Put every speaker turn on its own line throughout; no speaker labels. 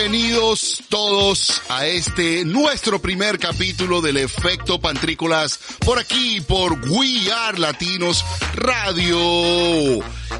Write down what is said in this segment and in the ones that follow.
Bienvenidos todos a este nuestro primer capítulo del efecto Pantrícolas por aquí por We Are Latinos Radio.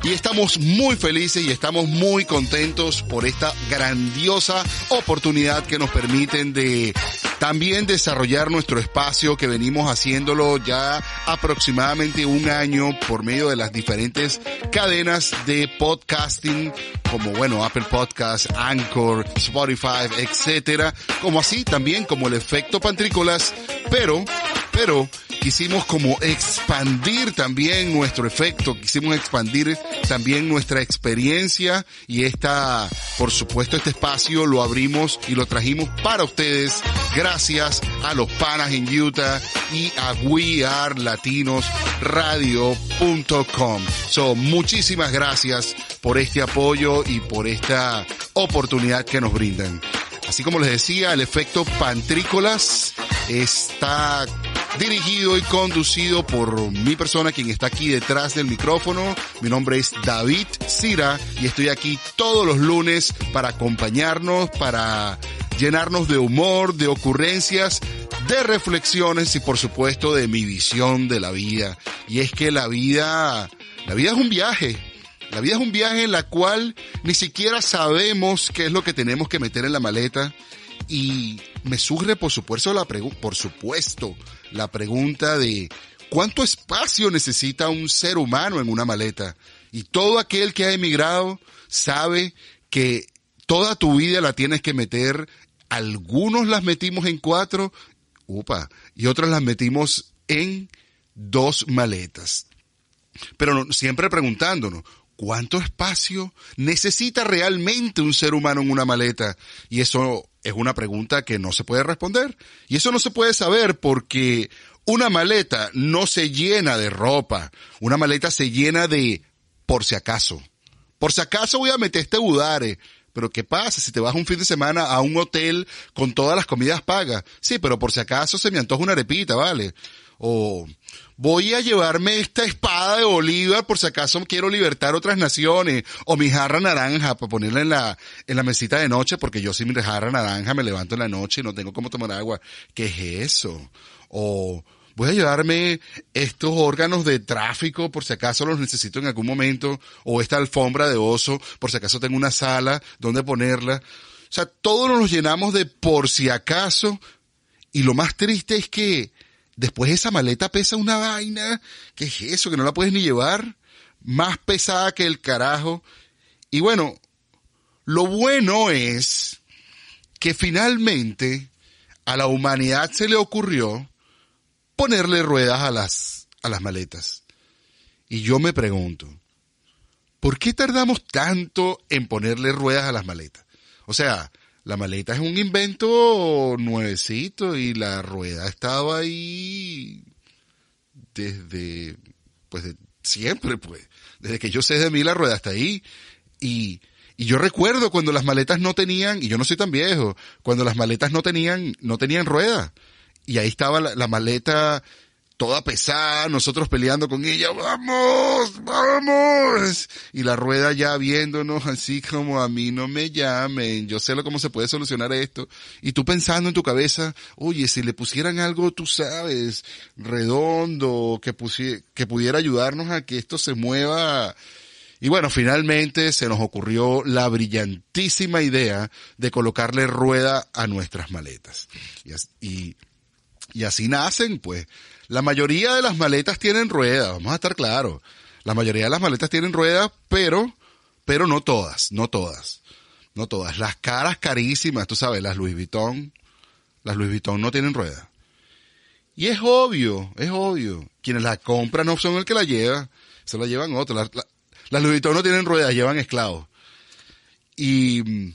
Y estamos muy felices y estamos muy contentos por esta grandiosa oportunidad que nos permiten de también desarrollar nuestro espacio que venimos haciéndolo ya aproximadamente un año por medio de las diferentes cadenas de podcasting como bueno Apple Podcasts, Anchor, Spotify, etcétera, como así también como el efecto Pantrícolas, pero pero quisimos como expandir también nuestro efecto, quisimos expandir también nuestra experiencia y esta, por supuesto, este espacio lo abrimos y lo trajimos para ustedes gracias a los panas en Utah y a wearelatinosradio.com. So, muchísimas gracias por este apoyo y por esta oportunidad que nos brindan. Así como les decía, el efecto Pantrícolas está dirigido y conducido por mi persona, quien está aquí detrás del micrófono. Mi nombre es David Sira y estoy aquí todos los lunes para acompañarnos, para llenarnos de humor, de ocurrencias, de reflexiones y por supuesto de mi visión de la vida. Y es que la vida, la vida es un viaje. La vida es un viaje en la cual ni siquiera sabemos qué es lo que tenemos que meter en la maleta y me surge por supuesto la por supuesto la pregunta de ¿cuánto espacio necesita un ser humano en una maleta? Y todo aquel que ha emigrado sabe que toda tu vida la tienes que meter, algunos las metimos en cuatro, upa, y otras las metimos en dos maletas. Pero siempre preguntándonos, ¿cuánto espacio necesita realmente un ser humano en una maleta? Y eso es una pregunta que no se puede responder. Y eso no se puede saber porque una maleta no se llena de ropa. Una maleta se llena de por si acaso. Por si acaso voy a meter este budare. Pero ¿qué pasa si te vas un fin de semana a un hotel con todas las comidas pagas? Sí, pero por si acaso se me antoja una arepita, ¿vale? O voy a llevarme esta espada de Bolívar por si acaso quiero libertar otras naciones, o mi jarra naranja para ponerla en la, en la mesita de noche, porque yo sin mi jarra naranja me levanto en la noche y no tengo cómo tomar agua. ¿Qué es eso? O voy a llevarme estos órganos de tráfico por si acaso los necesito en algún momento, o esta alfombra de oso por si acaso tengo una sala donde ponerla. O sea, todos nos llenamos de por si acaso, y lo más triste es que Después esa maleta pesa una vaina. ¿Qué es eso? Que no la puedes ni llevar. Más pesada que el carajo. Y bueno, lo bueno es que finalmente a la humanidad se le ocurrió ponerle ruedas a las, a las maletas. Y yo me pregunto, ¿por qué tardamos tanto en ponerle ruedas a las maletas? O sea, la maleta es un invento nuevecito y la rueda estaba ahí desde, pues, siempre, pues. Desde que yo sé de mí la rueda está ahí. Y, y yo recuerdo cuando las maletas no tenían, y yo no soy tan viejo, cuando las maletas no tenían, no tenían rueda. Y ahí estaba la maleta toda pesada, nosotros peleando con ella, vamos, vamos. Y la rueda ya viéndonos así como a mí no me llamen, yo sé cómo se puede solucionar esto. Y tú pensando en tu cabeza, oye, si le pusieran algo, tú sabes, redondo, que, que pudiera ayudarnos a que esto se mueva. Y bueno, finalmente se nos ocurrió la brillantísima idea de colocarle rueda a nuestras maletas. Y, y así nacen, pues, la mayoría de las maletas tienen ruedas, vamos a estar claros. La mayoría de las maletas tienen ruedas, pero, pero no todas, no todas. No todas. Las caras carísimas, tú sabes, las Louis Vuitton, las Louis Vuitton no tienen ruedas. Y es obvio, es obvio. Quienes la compran no son el que la lleva, se la llevan otros. Las, Louis Vuitton no tienen ruedas, llevan esclavos. Y,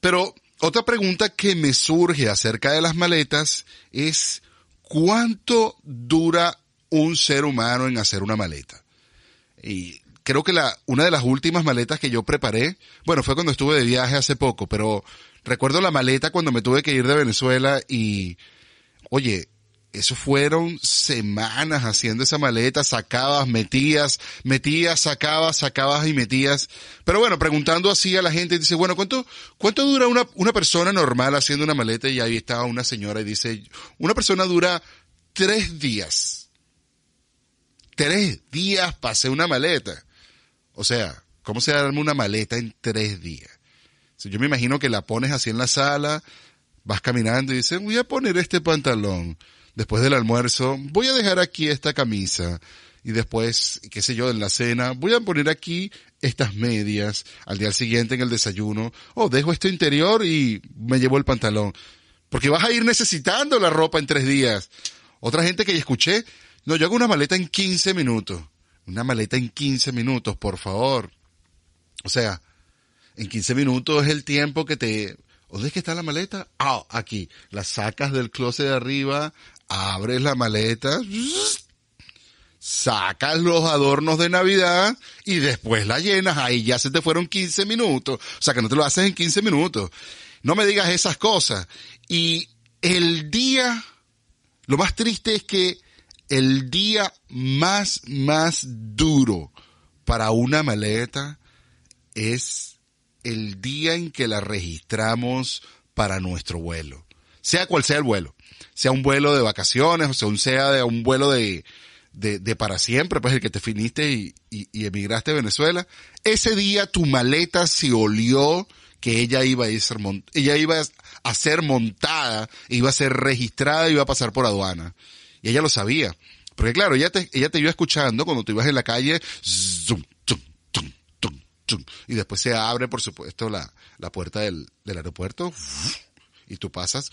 pero otra pregunta que me surge acerca de las maletas es, ¿cuánto dura un ser humano en hacer una maleta? Y creo que la, una de las últimas maletas que yo preparé, bueno, fue cuando estuve de viaje hace poco, pero recuerdo la maleta cuando me tuve que ir de Venezuela y, oye, eso fueron semanas haciendo esa maleta, sacabas, metías, metías, sacabas, sacabas y metías. Pero bueno, preguntando así a la gente, dice, bueno, ¿cuánto, cuánto dura una, una persona normal haciendo una maleta? Y ahí estaba una señora y dice, una persona dura tres días. Tres días hacer una maleta. O sea, ¿cómo se arma una maleta en tres días? Yo me imagino que la pones así en la sala, vas caminando y dices, voy a poner este pantalón después del almuerzo, voy a dejar aquí esta camisa y después, qué sé yo, en la cena, voy a poner aquí estas medias, al día siguiente en el desayuno, oh, dejo esto interior y me llevo el pantalón. Porque vas a ir necesitando la ropa en tres días. Otra gente que ya escuché, no, yo hago una maleta en 15 minutos. Una maleta en 15 minutos, por favor. O sea, en 15 minutos es el tiempo que te... ¿Dónde es que está la maleta? Ah, aquí. La sacas del closet de arriba, abres la maleta, sacas los adornos de Navidad y después la llenas, ahí ya se te fueron 15 minutos. O sea que no te lo haces en 15 minutos. No me digas esas cosas. Y el día, lo más triste es que el día más, más duro para una maleta es el día en que la registramos para nuestro vuelo. Sea cual sea el vuelo sea un vuelo de vacaciones, o sea, un sea de un vuelo de, de, para siempre, pues el que te finiste y, y, emigraste a Venezuela, ese día tu maleta se olió que ella iba a ser, ella iba a ser montada, iba a ser registrada, iba a pasar por aduana. Y ella lo sabía. Porque claro, ella te, ella te iba escuchando cuando tú ibas en la calle, y después se abre, por supuesto, la, la puerta del, del aeropuerto, y tú pasas,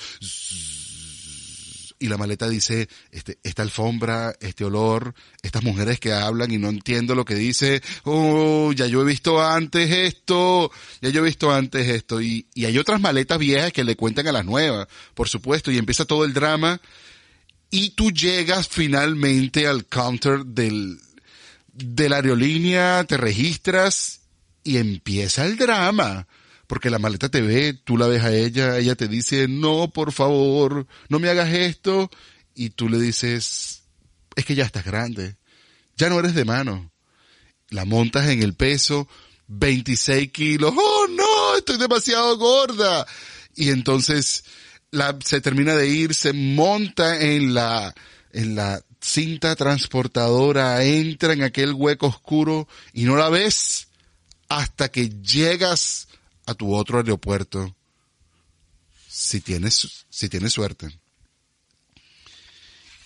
y la maleta dice, este, esta alfombra, este olor, estas mujeres que hablan y no entiendo lo que dice, oh, ya yo he visto antes esto, ya yo he visto antes esto, y, y hay otras maletas viejas que le cuentan a las nuevas, por supuesto, y empieza todo el drama, y tú llegas finalmente al counter del, de la aerolínea, te registras, y empieza el drama porque la maleta te ve, tú la ves a ella, ella te dice, no, por favor, no me hagas esto, y tú le dices, es que ya estás grande, ya no eres de mano. La montas en el peso, 26 kilos, oh no, estoy demasiado gorda. Y entonces la, se termina de ir, se monta en la, en la cinta transportadora, entra en aquel hueco oscuro y no la ves hasta que llegas a tu otro aeropuerto si tienes, si tienes suerte.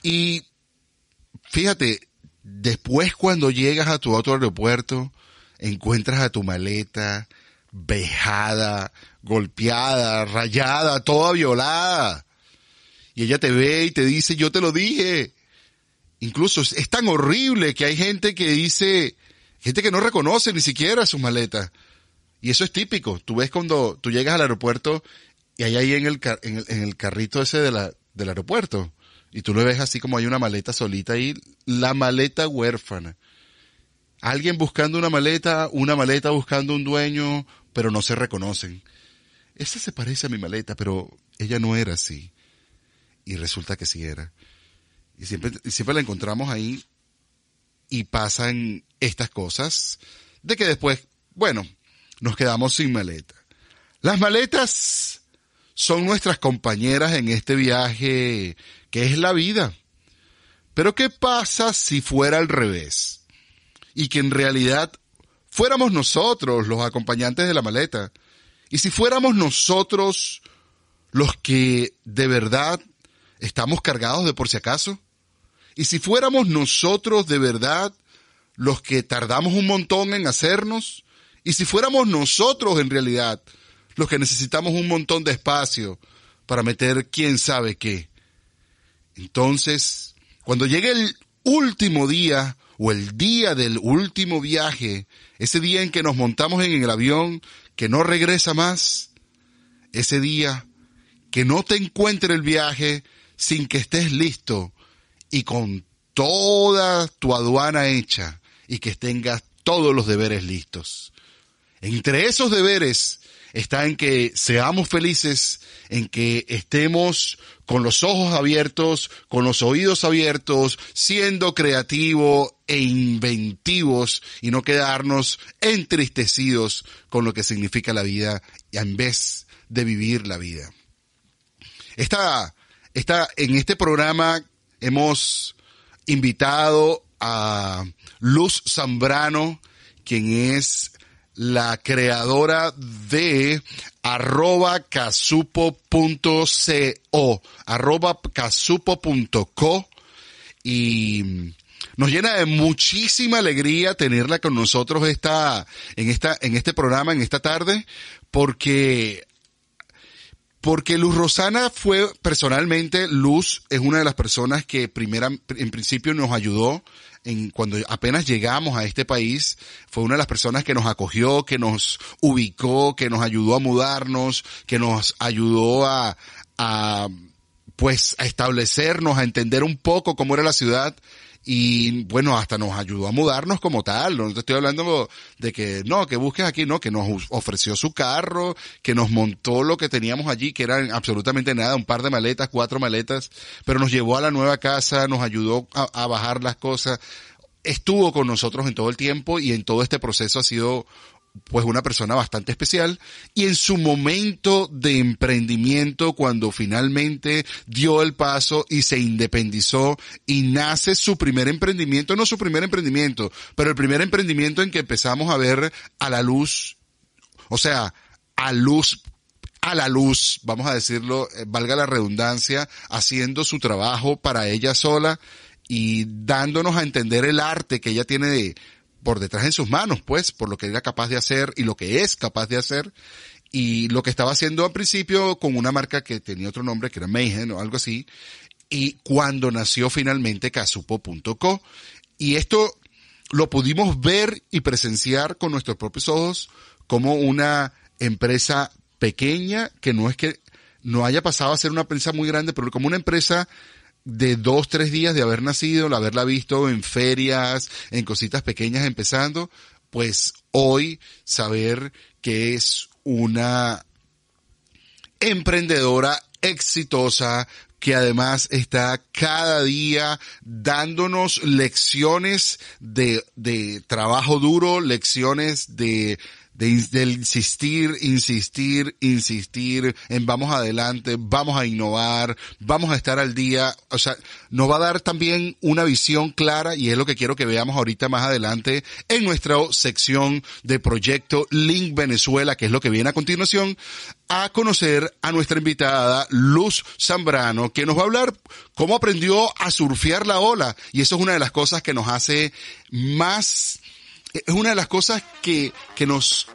Y fíjate, después cuando llegas a tu otro aeropuerto, encuentras a tu maleta vejada, golpeada, rayada, toda violada. Y ella te ve y te dice, yo te lo dije. Incluso es tan horrible que hay gente que dice, gente que no reconoce ni siquiera sus maletas. Y eso es típico. Tú ves cuando tú llegas al aeropuerto y hay ahí en el, en el, en el carrito ese del aeropuerto. Y tú lo ves así como hay una maleta solita ahí, la maleta huérfana. Alguien buscando una maleta, una maleta buscando un dueño, pero no se reconocen. Esa se parece a mi maleta, pero ella no era así. Y resulta que sí era. Y siempre, siempre la encontramos ahí y pasan estas cosas de que después, bueno, nos quedamos sin maleta. Las maletas son nuestras compañeras en este viaje que es la vida. Pero ¿qué pasa si fuera al revés? Y que en realidad fuéramos nosotros los acompañantes de la maleta. Y si fuéramos nosotros los que de verdad estamos cargados de por si acaso. Y si fuéramos nosotros de verdad los que tardamos un montón en hacernos y si fuéramos nosotros en realidad los que necesitamos un montón de espacio para meter quién sabe qué. Entonces, cuando llegue el último día o el día del último viaje, ese día en que nos montamos en el avión que no regresa más, ese día que no te encuentre el viaje sin que estés listo y con toda tu aduana hecha y que tengas todos los deberes listos. Entre esos deberes está en que seamos felices, en que estemos con los ojos abiertos, con los oídos abiertos, siendo creativos e inventivos y no quedarnos entristecidos con lo que significa la vida en vez de vivir la vida. Esta, en este programa hemos invitado a Luz Zambrano, quien es la creadora de arroba casupo.co, arroba casupo.co y nos llena de muchísima alegría tenerla con nosotros esta, en esta, en este programa, en esta tarde, porque porque Luz Rosana fue personalmente, Luz es una de las personas que primera, en principio nos ayudó en, cuando apenas llegamos a este país, fue una de las personas que nos acogió, que nos ubicó, que nos ayudó a mudarnos, que nos ayudó a, a pues a establecernos, a entender un poco cómo era la ciudad y bueno, hasta nos ayudó a mudarnos como tal. No te estoy hablando de que no, que busques aquí, no, que nos ofreció su carro, que nos montó lo que teníamos allí, que eran absolutamente nada, un par de maletas, cuatro maletas, pero nos llevó a la nueva casa, nos ayudó a, a bajar las cosas estuvo con nosotros en todo el tiempo y en todo este proceso ha sido pues una persona bastante especial. Y en su momento de emprendimiento cuando finalmente dio el paso y se independizó y nace su primer emprendimiento, no su primer emprendimiento, pero el primer emprendimiento en que empezamos a ver a la luz, o sea, a luz a la luz, vamos a decirlo, eh, valga la redundancia, haciendo su trabajo para ella sola y dándonos a entender el arte que ella tiene de, por detrás en sus manos, pues, por lo que era capaz de hacer y lo que es capaz de hacer. Y lo que estaba haciendo al principio con una marca que tenía otro nombre, que era Mayhem o algo así. Y cuando nació finalmente Casupo.co. Y esto lo pudimos ver y presenciar con nuestros propios ojos como una empresa pequeña que no es que no haya pasado a ser una empresa muy grande, pero como una empresa de dos, tres días de haber nacido, de haberla visto en ferias, en cositas pequeñas empezando, pues hoy saber que es una emprendedora exitosa que además está cada día dándonos lecciones de, de trabajo duro, lecciones de de, insistir, insistir, insistir en vamos adelante, vamos a innovar, vamos a estar al día. O sea, nos va a dar también una visión clara y es lo que quiero que veamos ahorita más adelante en nuestra sección de proyecto Link Venezuela, que es lo que viene a continuación, a conocer a nuestra invitada Luz Zambrano, que nos va a hablar cómo aprendió a surfear la ola. Y eso es una de las cosas que nos hace más es una de las cosas que, que nos,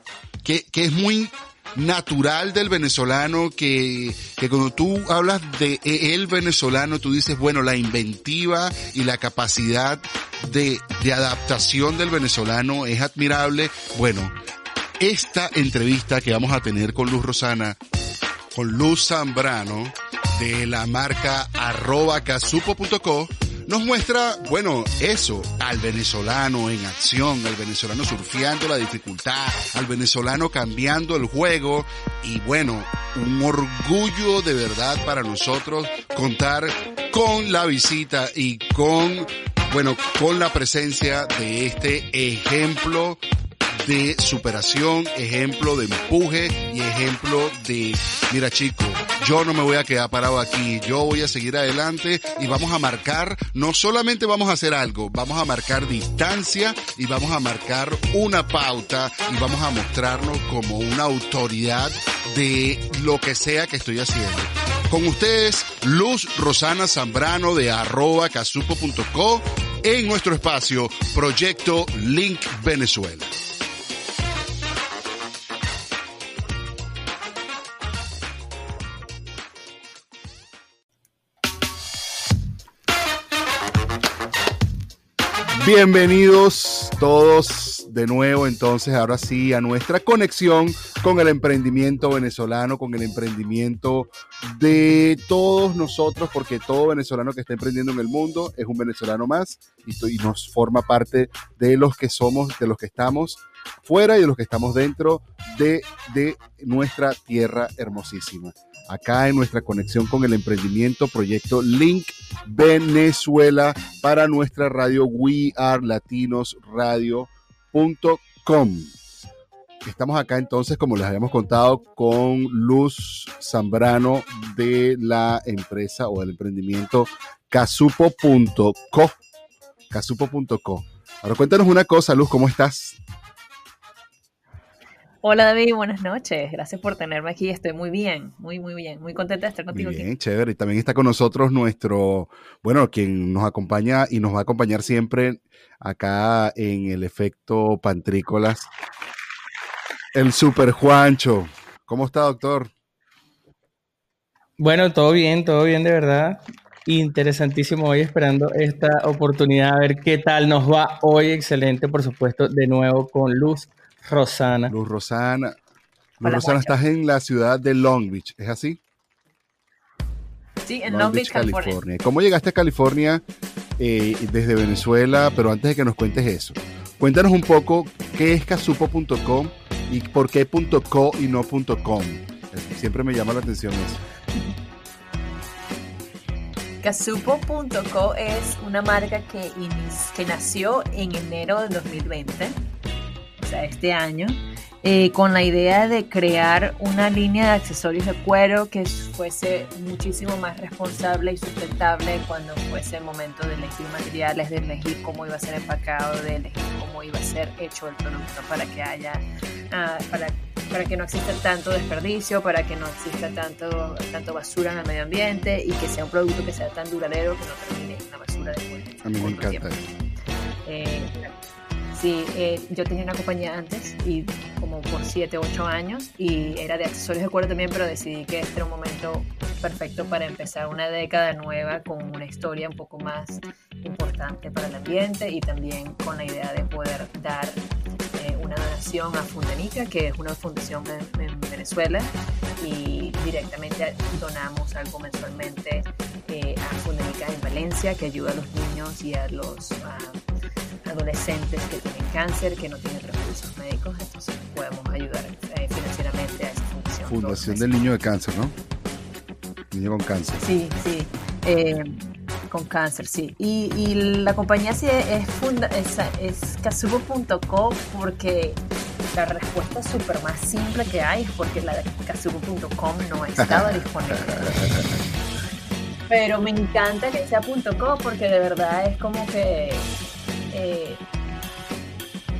que, que es muy natural del venezolano que, que cuando tú hablas de el venezolano, tú dices, bueno, la inventiva y la capacidad de, de adaptación del venezolano es admirable. Bueno, esta entrevista que vamos a tener con Luz Rosana, con Luz Zambrano, de la marca arroba casupo.co, nos muestra, bueno, eso, al venezolano en acción, al venezolano surfeando la dificultad, al venezolano cambiando el juego y bueno, un orgullo de verdad para nosotros contar con la visita y con, bueno, con la presencia de este ejemplo de superación, ejemplo de empuje y ejemplo de, mira chico, yo no me voy a quedar parado aquí, yo voy a seguir adelante y vamos a marcar, no solamente vamos a hacer algo, vamos a marcar distancia y vamos a marcar una pauta y vamos a mostrarnos como una autoridad de lo que sea que estoy haciendo. Con ustedes, Luz Rosana Zambrano de arroba casupo.co en nuestro espacio Proyecto Link Venezuela. Bienvenidos todos de nuevo entonces ahora sí a nuestra conexión con el emprendimiento venezolano, con el emprendimiento de todos nosotros, porque todo venezolano que está emprendiendo en el mundo es un venezolano más y, nos forma parte de los que somos, de los que estamos fuera y de los que estamos dentro de, de nuestra tierra hermosísima acá en nuestra conexión con el emprendimiento, proyecto Link Venezuela para nuestra radio We. Estamos acá entonces, como les habíamos contado, con Luz Zambrano de la empresa o del emprendimiento casupo.co. Casupo.co. Ahora cuéntanos una cosa, Luz, ¿cómo estás?
Hola David, buenas noches. Gracias por tenerme aquí. Estoy muy bien, muy, muy bien. Muy contenta de estar contigo
bien, aquí. chévere. Y también está con nosotros nuestro, bueno, quien nos acompaña y nos va a acompañar siempre acá en el efecto Pantrícolas, el Super Juancho. ¿Cómo está, doctor?
Bueno, todo bien, todo bien de verdad. Interesantísimo hoy esperando esta oportunidad a ver qué tal nos va hoy. Excelente, por supuesto, de nuevo con Luz Rosana.
Luz Rosana. Luz Rosana, estás en la ciudad de Long Beach, ¿es así?
Sí, en Long, Beach, California.
¿Cómo llegaste a California eh, desde Venezuela? Pero antes de que nos cuentes eso, cuéntanos un poco qué es casupo.com y por qué .co y no .com. Siempre me llama la atención eso.
Casupo.co es una marca que, que nació en enero de 2020, o sea, este año, eh, con la idea de crear una línea de accesorios de cuero que fuese muchísimo más responsable y sustentable cuando fuese el momento de elegir materiales, de elegir cómo iba a ser empacado, de elegir cómo iba a ser hecho el producto para que haya, ah, para, para que no exista tanto desperdicio, para que no exista tanto, tanto basura en el medio ambiente y que sea un producto que sea tan duradero que no termine en la basura después.
A mí me encanta eso.
Eh, Sí, eh, yo tenía una compañía antes y como por 7, 8 años y era de accesorios de cuero también, pero decidí que este era un momento perfecto para empezar una década nueva con una historia un poco más importante para el ambiente y también con la idea de poder dar eh, una donación a Fundanica, que es una fundación en, Venezuela y directamente donamos algo mensualmente eh, a Fundanica en Valencia que ayuda a los niños y a los adolescentes que tienen cáncer, que no tienen recursos médicos, entonces podemos ayudar eh, financieramente a esa fundación.
Fundación del Niño de Cáncer, ¿no? Niño con cáncer.
Sí, sí. Eh, con cáncer, sí. Y, y, la compañía sí es, funda, es, es casubo.co porque la respuesta súper más simple que hay es porque la de casubo.com no estaba disponible. Pero me encanta que sea .co porque de verdad es como que eh,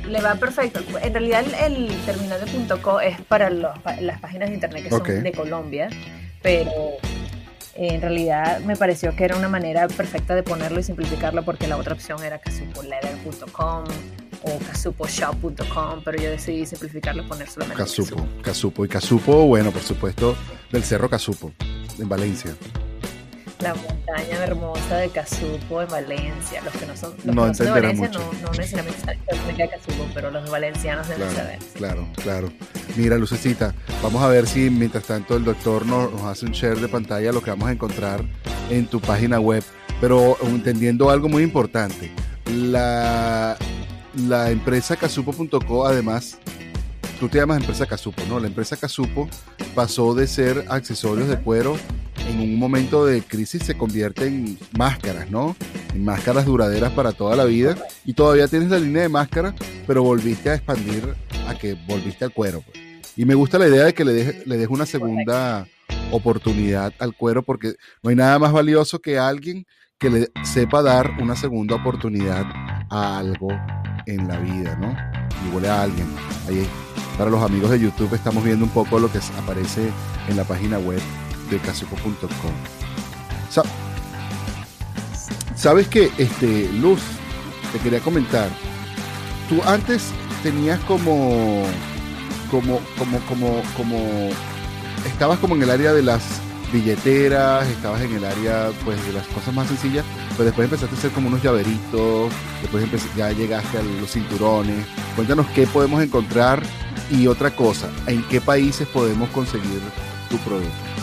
le va perfecto. En realidad el, terminal de .co es para las páginas de internet que son de Colombia, pero en realidad me pareció que era una manera perfecta de ponerlo y simplificarlo porque la otra opción era casupoleather.com o casuposhop.com, pero yo decidí simplificarlo y poner solamente
Casupo. Casupo. Y Casupo, bueno, por supuesto, del Cerro Casupo, en Valencia
la montaña hermosa de Casupo en Valencia. Los que no son, los de Valencia no, no, necesariamente saben que Casupo, pero los valencianos deben
claro,
saber.
Claro, claro. Mira, Lucecita, vamos a ver si mientras tanto el doctor nos, nos hace un share de pantalla lo que vamos a encontrar en tu página web. Pero entendiendo algo muy importante, la, la empresa casupo.co además tú te llamas empresa Casupo, ¿no? La empresa Casupo pasó de ser accesorios de cuero en un momento de crisis se convierte en máscaras, ¿no? En máscaras duraderas para toda la vida. Y todavía tienes la línea de máscaras, pero volviste a expandir a que volviste al cuero. Pues. Y me gusta la idea de que le dejes le una segunda oportunidad al cuero, porque no hay nada más valioso que alguien que le sepa dar una segunda oportunidad a algo en la vida, ¿no? Igual a alguien. Ahí, para los amigos de YouTube estamos viendo un poco lo que aparece en la página web de. Sabes que, este, Luz, te quería comentar. Tú antes tenías como, como, como, como, como, estabas como en el área de las billeteras, estabas en el área pues de las cosas más sencillas, pero después empezaste a hacer como unos llaveritos, después ya llegaste a los cinturones. Cuéntanos qué podemos encontrar y otra cosa, ¿en qué países podemos conseguir tu producto?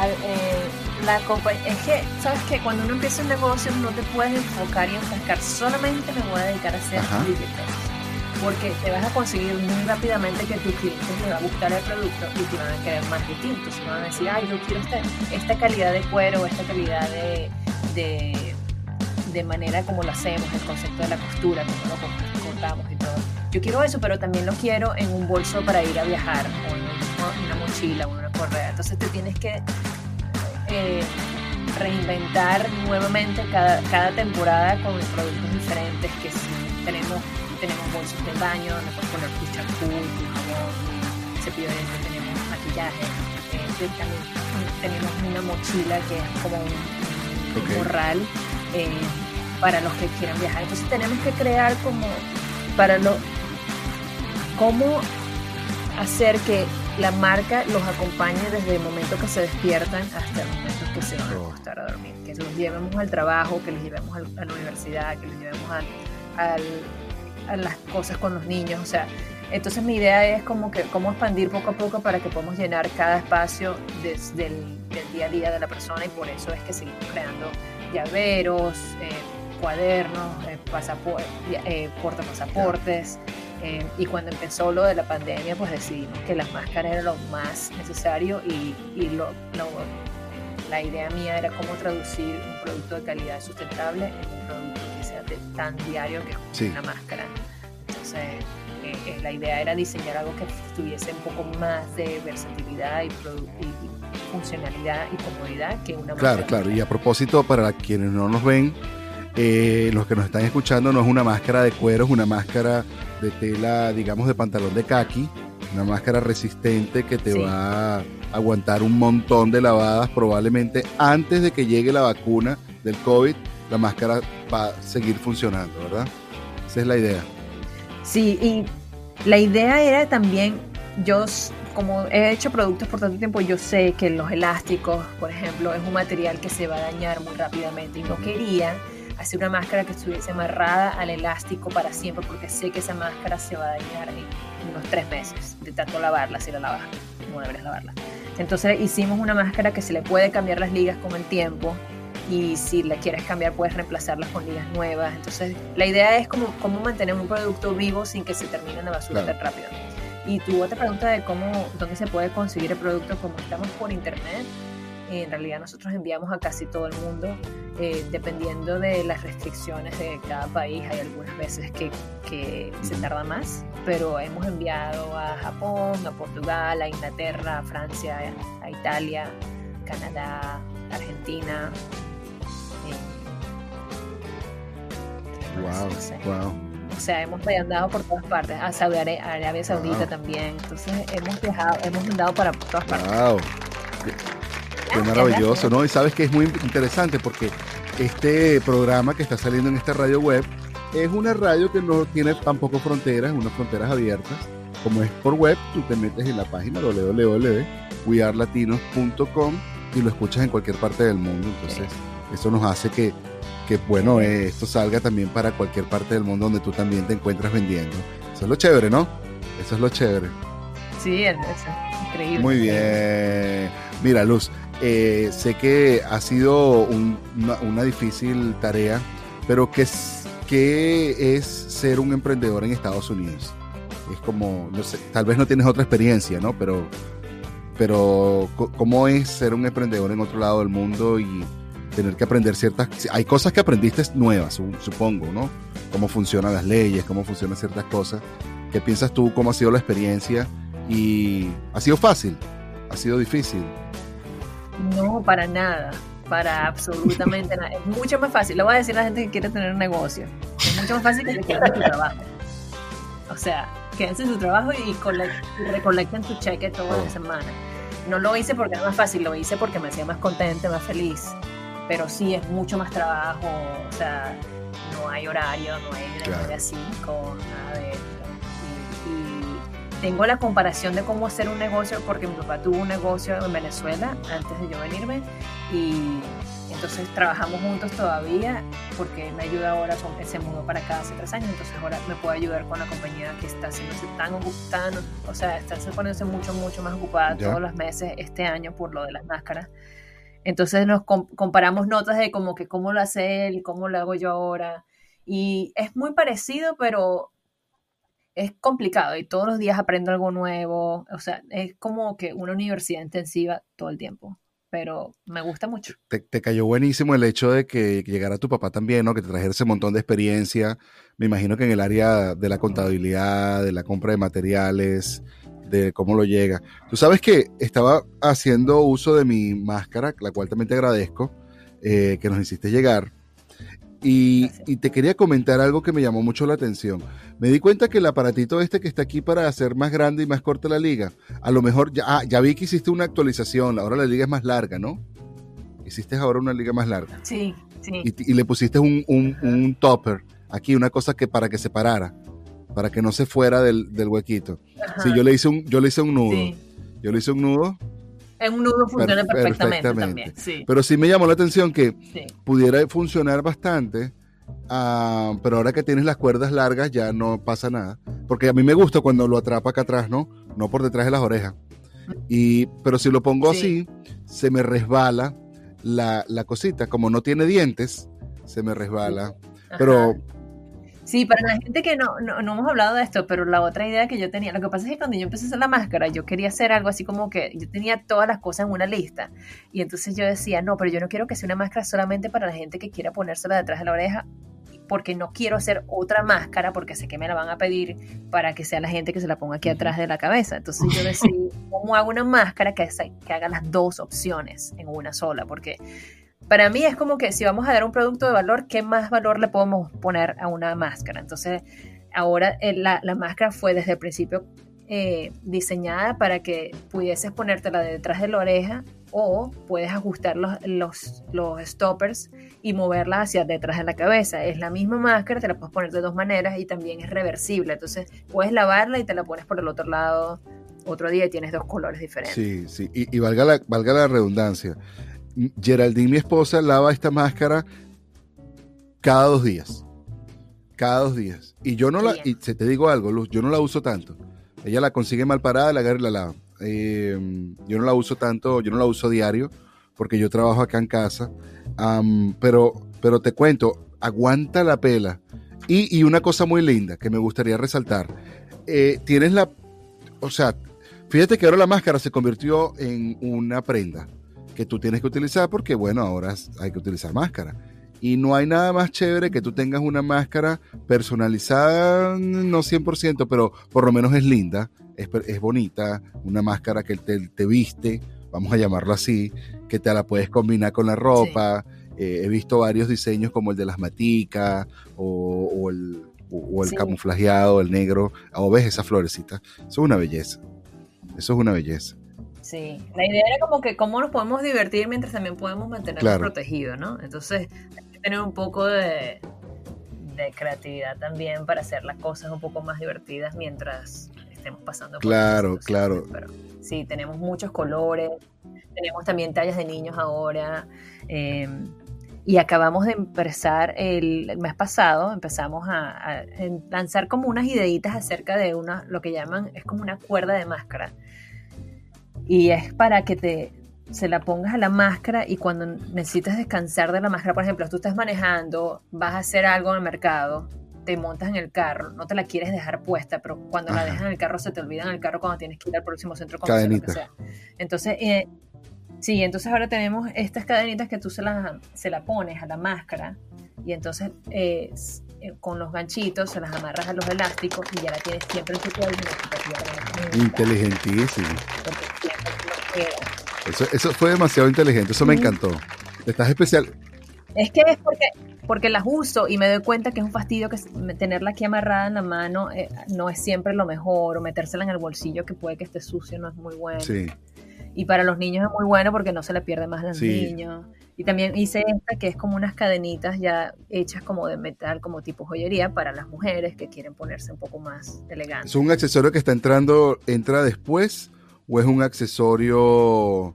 Mira, eh, la es que, ¿sabes que Cuando uno empieza un negocio no te puedes enfocar y enfrascar, solamente me voy a dedicar a hacer porque te vas a conseguir muy rápidamente que tus clientes les va a gustar el producto y te van a querer más distintos. Se van a decir, ay, yo quiero esta, esta calidad de cuero, esta calidad de, de, manera como lo hacemos, el concepto de la costura, como lo cortamos y todo. Yo quiero eso, pero también lo quiero en un bolso para ir a viajar, o en una mochila, o en una correa. Entonces te tienes que eh, reinventar nuevamente cada, cada temporada con productos diferentes que tenemos tenemos bolsos de baño donde puedes poner tu champú, tu jabón, cepillo de dientes, tenemos maquillaje, eh, también tenemos una mochila que es como un, morral eh, para los que quieran viajar. Entonces tenemos que crear como para lo cómo hacer que la marca los acompañe desde el momento que se despiertan hasta el momento que se van a acostar a dormir, que los llevemos al trabajo, que los llevemos a la universidad, que los llevemos al las cosas con los niños, o sea, entonces mi idea es como que cómo expandir poco a poco para que podamos llenar cada espacio desde el del día a día de la persona y por eso es que seguimos creando llaveros, eh, cuadernos, eh, pasaportes, eh, portapasaportes. Eh, y cuando empezó lo de la pandemia, pues decidimos que las máscaras era lo más necesario y, y lo, la idea mía era cómo traducir un producto de calidad sustentable en un producto que sea tan diario que es una máscara. Entonces, eh, eh, la idea era diseñar algo que tuviese un poco más de versatilidad y, funcionalidad y comodidad que una
máscara.
Claro,
claro. Y a propósito, para quienes no nos ven, eh, los que nos están escuchando, no es una máscara de cuero, es una máscara de tela, digamos, de pantalón de kaki, una máscara resistente que te va a aguantar un montón de lavadas, probablemente antes de que llegue la vacuna del COVID, la máscara va a seguir funcionando, ¿verdad? Esa es la idea.
Sí, y la idea era también, yo como he hecho productos por tanto tiempo, yo sé que los elásticos, por ejemplo, es un material que se va a dañar muy rápidamente y no quería hacer una máscara que estuviese amarrada al elástico para siempre, porque sé que esa máscara se va a dañar en unos tres meses de tanto lavarla, si la lavas, no deberías lavarla. Entonces hicimos una máscara que se le puede cambiar las ligas con el tiempo y si la quieres cambiar puedes reemplazarlas con ligas nuevas. Entonces la idea es como cómo mantener un producto vivo sin que se termine en la basura tan rápido. Y tu otra pregunta de cómo, dónde se puede conseguir el producto, como estamos por internet, en realidad nosotros enviamos a casi todo el mundo, eh, dependiendo de las restricciones de cada país. Hay algunas veces que, que se tarda más, pero hemos enviado a Japón, a Portugal, a Inglaterra, a Francia, a Italia, Canadá, Argentina.
wow, wow.
O sea, hemos andado por todas partes, a Saudi Arabia, Saudita también. Entonces hemos viajado, hemos andado para todas partes.
Wow. Qué maravilloso, ¿no? Y sabes que es muy interesante porque este programa que está saliendo en esta radio web es una radio que no tiene tampoco fronteras, unas fronteras abiertas. Como es por web, tú te metes en la página www.wearlatinos.com y lo escuchas en cualquier parte del mundo. Entonces, eso nos hace que, que bueno, eh, esto salga también para cualquier parte del mundo donde tú también te encuentras vendiendo. Eso es lo chévere, ¿no? Eso es lo chévere.
Sí, es increíble.
Muy bien. Mira, Luz, eh, sé que ha sido una, difícil tarea, pero ¿qué es, ¿qué es ser un emprendedor en Estados Unidos? Es como, no sé, tal vez no tienes otra experiencia, ¿no? Pero, pero ¿cómo es ser un emprendedor en otro lado del mundo y tener que aprender ciertas... Hay cosas que aprendiste nuevas, supongo, ¿no? Cómo funcionan las leyes, cómo funcionan ciertas cosas. ¿Qué piensas tú? ¿Cómo ha sido la experiencia? ¿Y ha sido fácil? ¿Ha sido difícil?
No, para nada, para absolutamente nada. Es mucho más fácil, lo voy a decir a la gente que quiere tener un negocio, es mucho más fácil que queden en su trabajo. O sea, quédense en su trabajo y, recolecten su cheque toda la semana. No lo hice porque era más fácil, lo hice porque me hacía más contente, más feliz. Pero sí es mucho más trabajo, o sea, no hay horario, no hay de 9 a 5, nada de tengo la comparación de cómo hacer un negocio, porque mi papá tuvo un negocio en Venezuela antes de yo venirme y entonces trabajamos juntos todavía porque me ayuda ahora con que se mudó para acá hace tres años, entonces ahora me puede ayudar con la compañía que está haciéndose tan ocupada, o sea, está poniéndose mucho, mucho más ocupada todos los meses este año por lo de las máscaras. Entonces nos comparamos notas de como que cómo lo hace él, cómo lo hago yo ahora. Y es muy parecido, pero es complicado y todos los días aprendo algo nuevo. O sea, es como que una universidad intensiva todo el tiempo pero me gusta mucho.
Te, cayó buenísimo el hecho de que llegara tu papá también, ¿no? Que te trajera ese montón de experiencia. Me imagino que en el área de la contabilidad, de la compra de materiales, de cómo lo llega. Tú sabes que estaba haciendo uso de mi máscara, la cual también te agradezco, eh, que nos hiciste llegar. Y, te quería comentar algo que me llamó mucho la atención. Me di cuenta que el aparatito este que está aquí para hacer más grande y más corta la liga, a lo mejor ya, ah, ya vi que hiciste una actualización, ahora la liga es más larga, ¿no? Hiciste ahora una liga más larga.
Sí, sí.
Y, le pusiste un, un, topper aquí, una cosa que para que se parara, para que no se fuera del, del huequito. Sí, yo le hice un, yo le hice un nudo. Yo le hice un nudo
en un nudo funciona perfectamente, también.
Pero sí me llamó la atención que pudiera funcionar bastante, ah, pero ahora que tienes las cuerdas largas ya no pasa nada. Porque a mí me gusta cuando lo atrapa acá atrás, ¿no? No por detrás de las orejas. Y, pero si lo pongo así, se me resbala la, la, cosita. Como no tiene dientes, se me resbala. Pero
Sí, para la gente que no, no, hemos hablado de esto, pero la otra idea que yo tenía, lo que pasa es que cuando yo empecé a hacer la máscara, yo quería hacer algo así como que yo tenía todas las cosas en una lista. Y entonces yo decía, no, pero yo no quiero que sea una máscara solamente para la gente que quiera ponérsela detrás de la oreja, porque no quiero hacer otra máscara, porque sé que me la van a pedir para que sea la gente que se la ponga aquí atrás de la cabeza. Entonces yo decidí, ¿cómo hago una máscara que, que haga las dos opciones en una sola? Porque para mí es como que si vamos a dar un producto de valor, ¿qué más valor le podemos poner a una máscara? Entonces, ahora eh, la, máscara fue desde el principio eh, diseñada para que pudieses ponértela detrás de la oreja o puedes ajustar los, los, los, stoppers y moverla hacia detrás de la cabeza. Es la misma máscara, te la puedes poner de dos maneras y también es reversible. Entonces puedes lavarla y te la pones por el otro lado otro día y tienes dos colores diferentes.
Sí, sí, y, y valga, la, valga la redundancia. Geraldine, mi esposa, lava esta máscara cada dos días. Cada dos días. Y yo no la, y te digo algo, Luz, yo no la uso tanto. Ella la consigue mal parada, la agarra y la lava. Em, yo no la uso tanto, yo no la uso diario, porque yo trabajo acá en casa. pero, pero te cuento, aguanta la pela. Y, una cosa muy linda que me gustaría resaltar. Eh, tienes la. O sea, fíjate que ahora la máscara se convirtió en una prenda que tú tienes que utilizar porque, bueno, ahora hay que utilizar máscara. Y no hay nada más chévere que tú tengas una máscara personalizada, no 100%, pero por lo menos es linda, es, bonita, una máscara que te, viste, vamos a llamarlo así, que te la puedes combinar con la ropa. Eh, he visto varios diseños como el de las maticas o, el, camuflajeado, el negro. O ves esa florecita. Eso es una belleza. Eso es una belleza.
Sí, la idea era como que cómo nos podemos divertir mientras también podemos mantenernos protegidos, ¿no? Entonces hay que tener un poco de, creatividad también para hacer las cosas un poco más divertidas mientras estemos pasando
por Claro, claro.
sí, tenemos muchos colores, tenemos también tallas de niños ahora. Em, y acabamos de empezar el, mes pasado, empezamos a, a, lanzar como unas ideitas acerca de una, lo que llaman, es como una cuerda de máscara y es para que te se la pongas a la máscara y cuando necesitas descansar de la máscara, por ejemplo, tú estás manejando, vas a hacer algo en el mercado, te montas en el carro, no te la quieres dejar puesta, pero cuando la dejas en el carro se te olvida en el carro cuando tienes que ir al próximo centro comercial. Entonces, eh, sí, entonces ahora tenemos estas cadenitas que tú se las se la pones a la máscara y entonces eh, eh, con los ganchitos se las amarras a los elásticos y ya la tienes siempre en tu cuello.
Inteligentísimo. Eso, eso fue demasiado inteligente, eso me encantó. Estás especial.
Es que es porque, porque las uso y me doy cuenta que es un fastidio que tenerla aquí amarrada en la mano eh, no es siempre lo mejor, o metérsela en el bolsillo que puede que esté sucio no es muy bueno. Sí. Y para los niños es muy bueno porque no se le pierde más a los niños. Y también hice esta que es como unas cadenitas ya hechas como de metal, como tipo joyería para las mujeres que quieren ponerse un poco más elegantes.
¿Es un accesorio que está entrando, entra después o es un accesorio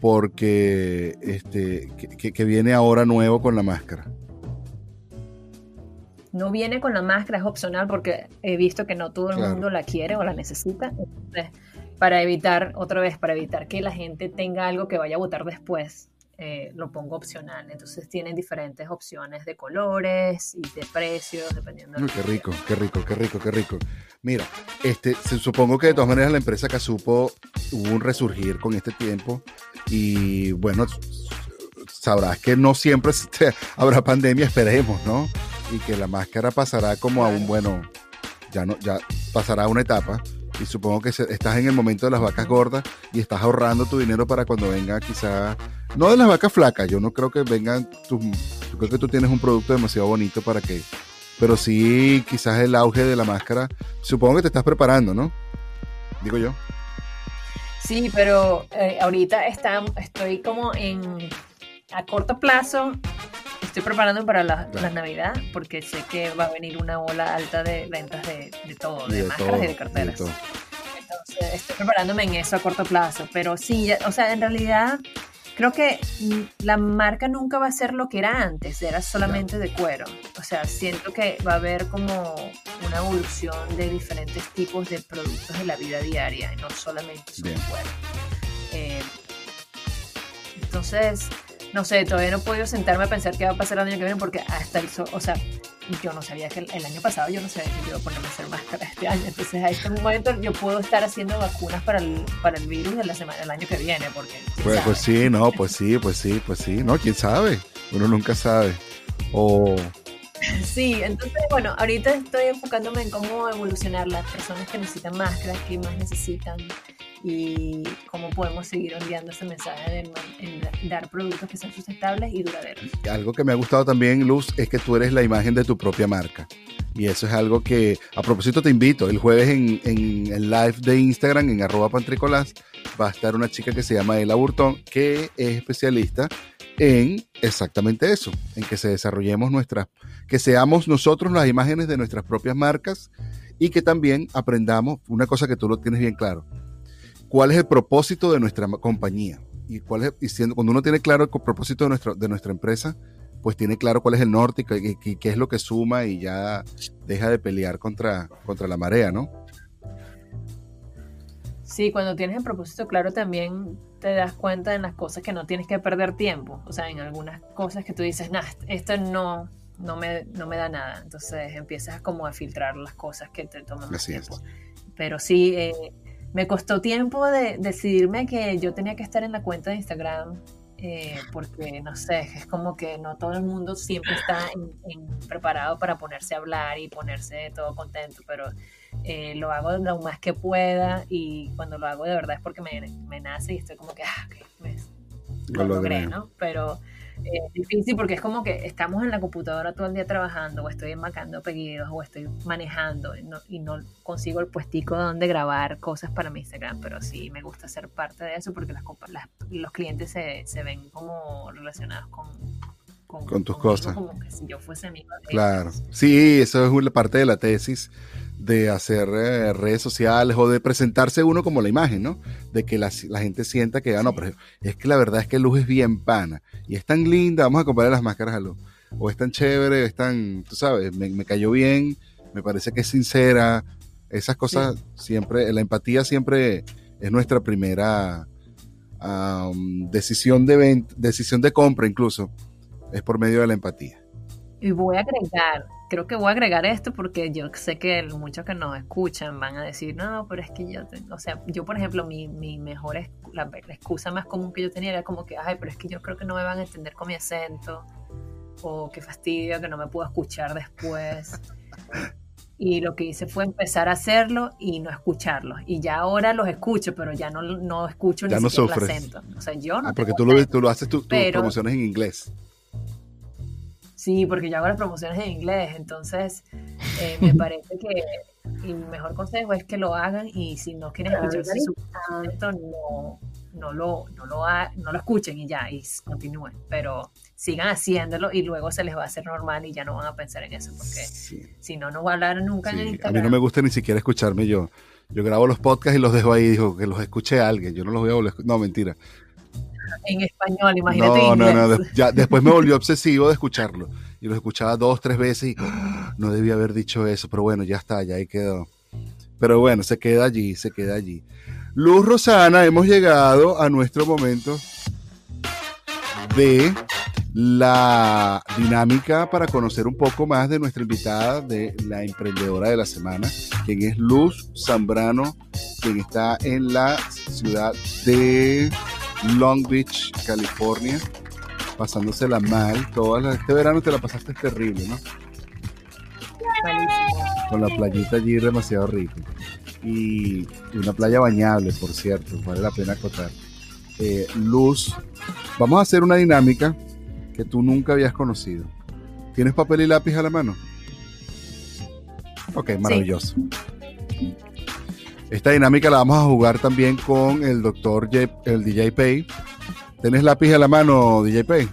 porque este que, viene ahora nuevo con la máscara?
No viene con la máscara, es opcional porque he visto que no todo el mundo la quiere o la necesita. Entonces, para evitar, otra vez, para evitar que la gente tenga algo que vaya a votar después, eh, lo pongo opcional. Entonces tienen diferentes opciones de colores y de precios, dependiendo.
qué rico, qué rico, qué rico, qué rico. Mira, este, supongo que de todas maneras la empresa Casupo hubo un resurgir con este tiempo y bueno, sabrás que no siempre habrá pandemia, esperemos, ¿no? Y que la máscara pasará como a un, bueno, ya no, ya pasará a una etapa y supongo que estás en el momento de las vacas gordas y estás ahorrando tu dinero para cuando venga quizá, no de las vacas flacas, yo no creo que vengan, yo creo que tú tienes un producto demasiado bonito para que, pero sí quizás el auge de la máscara, supongo que te estás preparando, ¿no? Digo yo.
Sí, pero eh, ahorita está, estoy como en, a corto plazo, estoy preparando para la, Navidad porque sé que va a venir una ola alta de ventas de, todo, de, máscaras y de carteras. Entonces estoy preparándome en eso a corto plazo, pero sí, o sea, en realidad creo que la marca nunca va a ser lo que era antes, era solamente de cuero. O sea, siento que va a haber como una evolución de diferentes tipos de productos de la vida diaria, y no solamente de cuero. Eh, entonces, no sé, todavía no he podido sentarme a pensar qué va a pasar el año que viene porque hasta el, o sea, yo no sabía que el, año pasado yo no sabía que iba a ponerme a hacer máscara este año. Entonces, a este momento yo puedo estar haciendo vacunas para el, para el virus de la semana, el año que viene, porque.
Pues, pues, sí, no, pues sí, pues sí, pues sí, no, quién sabe, uno nunca sabe. O.
Sí, entonces, bueno, ahorita estoy enfocándome en cómo evolucionar las personas que necesitan máscaras, que más necesitan y cómo podemos seguir enviando ese mensaje de, en dar productos que sean sustentables y duraderos.
Algo que me ha gustado también, Luz, es que tú eres la imagen de tu propia marca. Y eso es algo que, a propósito, te invito. El jueves en, en el live de Instagram, en arroba pantricolás, va a estar una chica que se llama Ela Burtón, que es especialista en exactamente eso, en que se desarrollemos nuestras, que seamos nosotros las imágenes de nuestras propias marcas y que también aprendamos una cosa que tú lo tienes bien claro, cuál es el propósito de nuestra compañía. Y, cuál es, y cuando uno tiene claro el propósito de, nuestro, de nuestra empresa, pues tiene claro cuál es el norte y qué es lo que suma y ya deja de pelear contra, contra la marea, ¿no?
Sí, cuando tienes el propósito claro también te das cuenta en las cosas que no tienes que perder tiempo. O sea, en algunas cosas que tú dices, nah, esto no, no, me, no me da nada. Entonces empiezas como a filtrar las cosas que te toman más tiempo. Pero sí, eh, me costó tiempo de decidirme que yo tenía que estar en la cuenta de Instagram eh, porque no sé, es como que no todo el mundo siempre está preparado para ponerse a hablar y ponerse todo contento, pero eh, lo hago lo más que pueda y cuando lo hago de verdad es porque me, me nace y estoy como que, ah, lo, logré, ¿no? Pero es difícil porque es como que estamos en la computadora todo el día trabajando o estoy enmarcando pedidos o estoy manejando y no, consigo el puestico donde grabar cosas para mi Instagram, pero sí me gusta ser parte de eso porque las, los clientes se, se, ven como relacionados con,
con, tus cosas.
Como que si yo fuese amigo
Claro, sí, eso es una parte de la tesis de hacer eh, redes sociales o de presentarse uno como la imagen, ¿no? De que la, gente sienta que, ah, no, pero es que la verdad es que Luz es bien pana y es tan linda, vamos a comprarle las máscaras a Luz. O es tan chévere, es tan, tú sabes, me, cayó bien, me parece que es sincera. Esas cosas siempre, la empatía siempre es nuestra primera decisión, de decisión de compra incluso, es por medio de la empatía.
Y voy a agregar, creo que voy a agregar esto porque yo sé que muchos que nos escuchan van a decir, no, pero es que yo, o sea, yo por ejemplo, mi, mi mejor, la, excusa más común que yo tenía era como que, ay, pero es que yo creo que no me van a entender con mi acento, o qué fastidio que no me puedo escuchar después. Y lo que hice fue empezar a hacerlo y no escucharlo. Y ya ahora los escucho, pero ya no, no escucho ni siquiera el acento. O sea, yo no.
Ah, porque tú lo, tú lo haces, tus promociones en inglés.
Sí, porque yo hago las promociones en inglés, entonces eh, me parece que el mejor consejo es que lo hagan y si no quieren escuchar su no, no lo, no lo, no lo escuchen y ya, y continúen, pero sigan haciéndolo y luego se les va a hacer normal y ya no van a pensar en eso, porque si no, no va a hablar nunca en Instagram.
A mí no me gusta ni siquiera escucharme yo. Yo grabo los podcasts y los dejo ahí, dijo que los escuche alguien, yo no los voy a volver No, mentira.
En español, imagínate.
No, no, no, ya, después me volvió obsesivo de escucharlo. Y lo escuchaba dos, tres veces y no debía haber dicho eso, pero bueno, ya está, ya ahí quedó. Pero bueno, se queda allí, se queda allí. Luz Rosana, hemos llegado a nuestro momento de la dinámica para conocer un poco más de nuestra invitada, de la emprendedora de la semana, quien es Luz Zambrano, quien está en la ciudad de Long Beach, California, pasándosela mal. Toda este verano te la pasaste terrible, ¿no? Con la playita allí demasiado rico. Y una playa bañable, por cierto, vale la pena acotar. Eh, Luz, vamos a hacer una dinámica que tú nunca habías conocido. ¿Tienes papel y lápiz a la mano? Ok, maravilloso. Esta dinámica la vamos a jugar también con el doctor el DJ Pay. ¿Tienes lápiz a la mano, DJ Pay?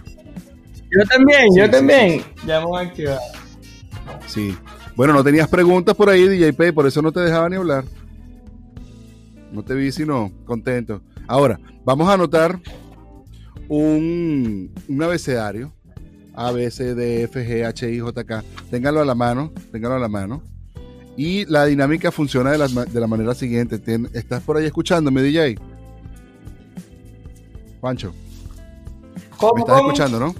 Yo también, yo también. Ya vamos a activar.
Sí. Bueno, no tenías preguntas por ahí, DJ Pay, por eso no te dejaba ni hablar. No te vi sino contento. Ahora, vamos a anotar un, un abecedario. A, B, C, D, F, G, H, I, J, K. Téngalo a la mano, téngalo a la mano. Y la dinámica funciona de la, de la manera siguiente. ¿Estás por ahí escuchándome, DJ? Pancho. ¿Me estás escuchando, no?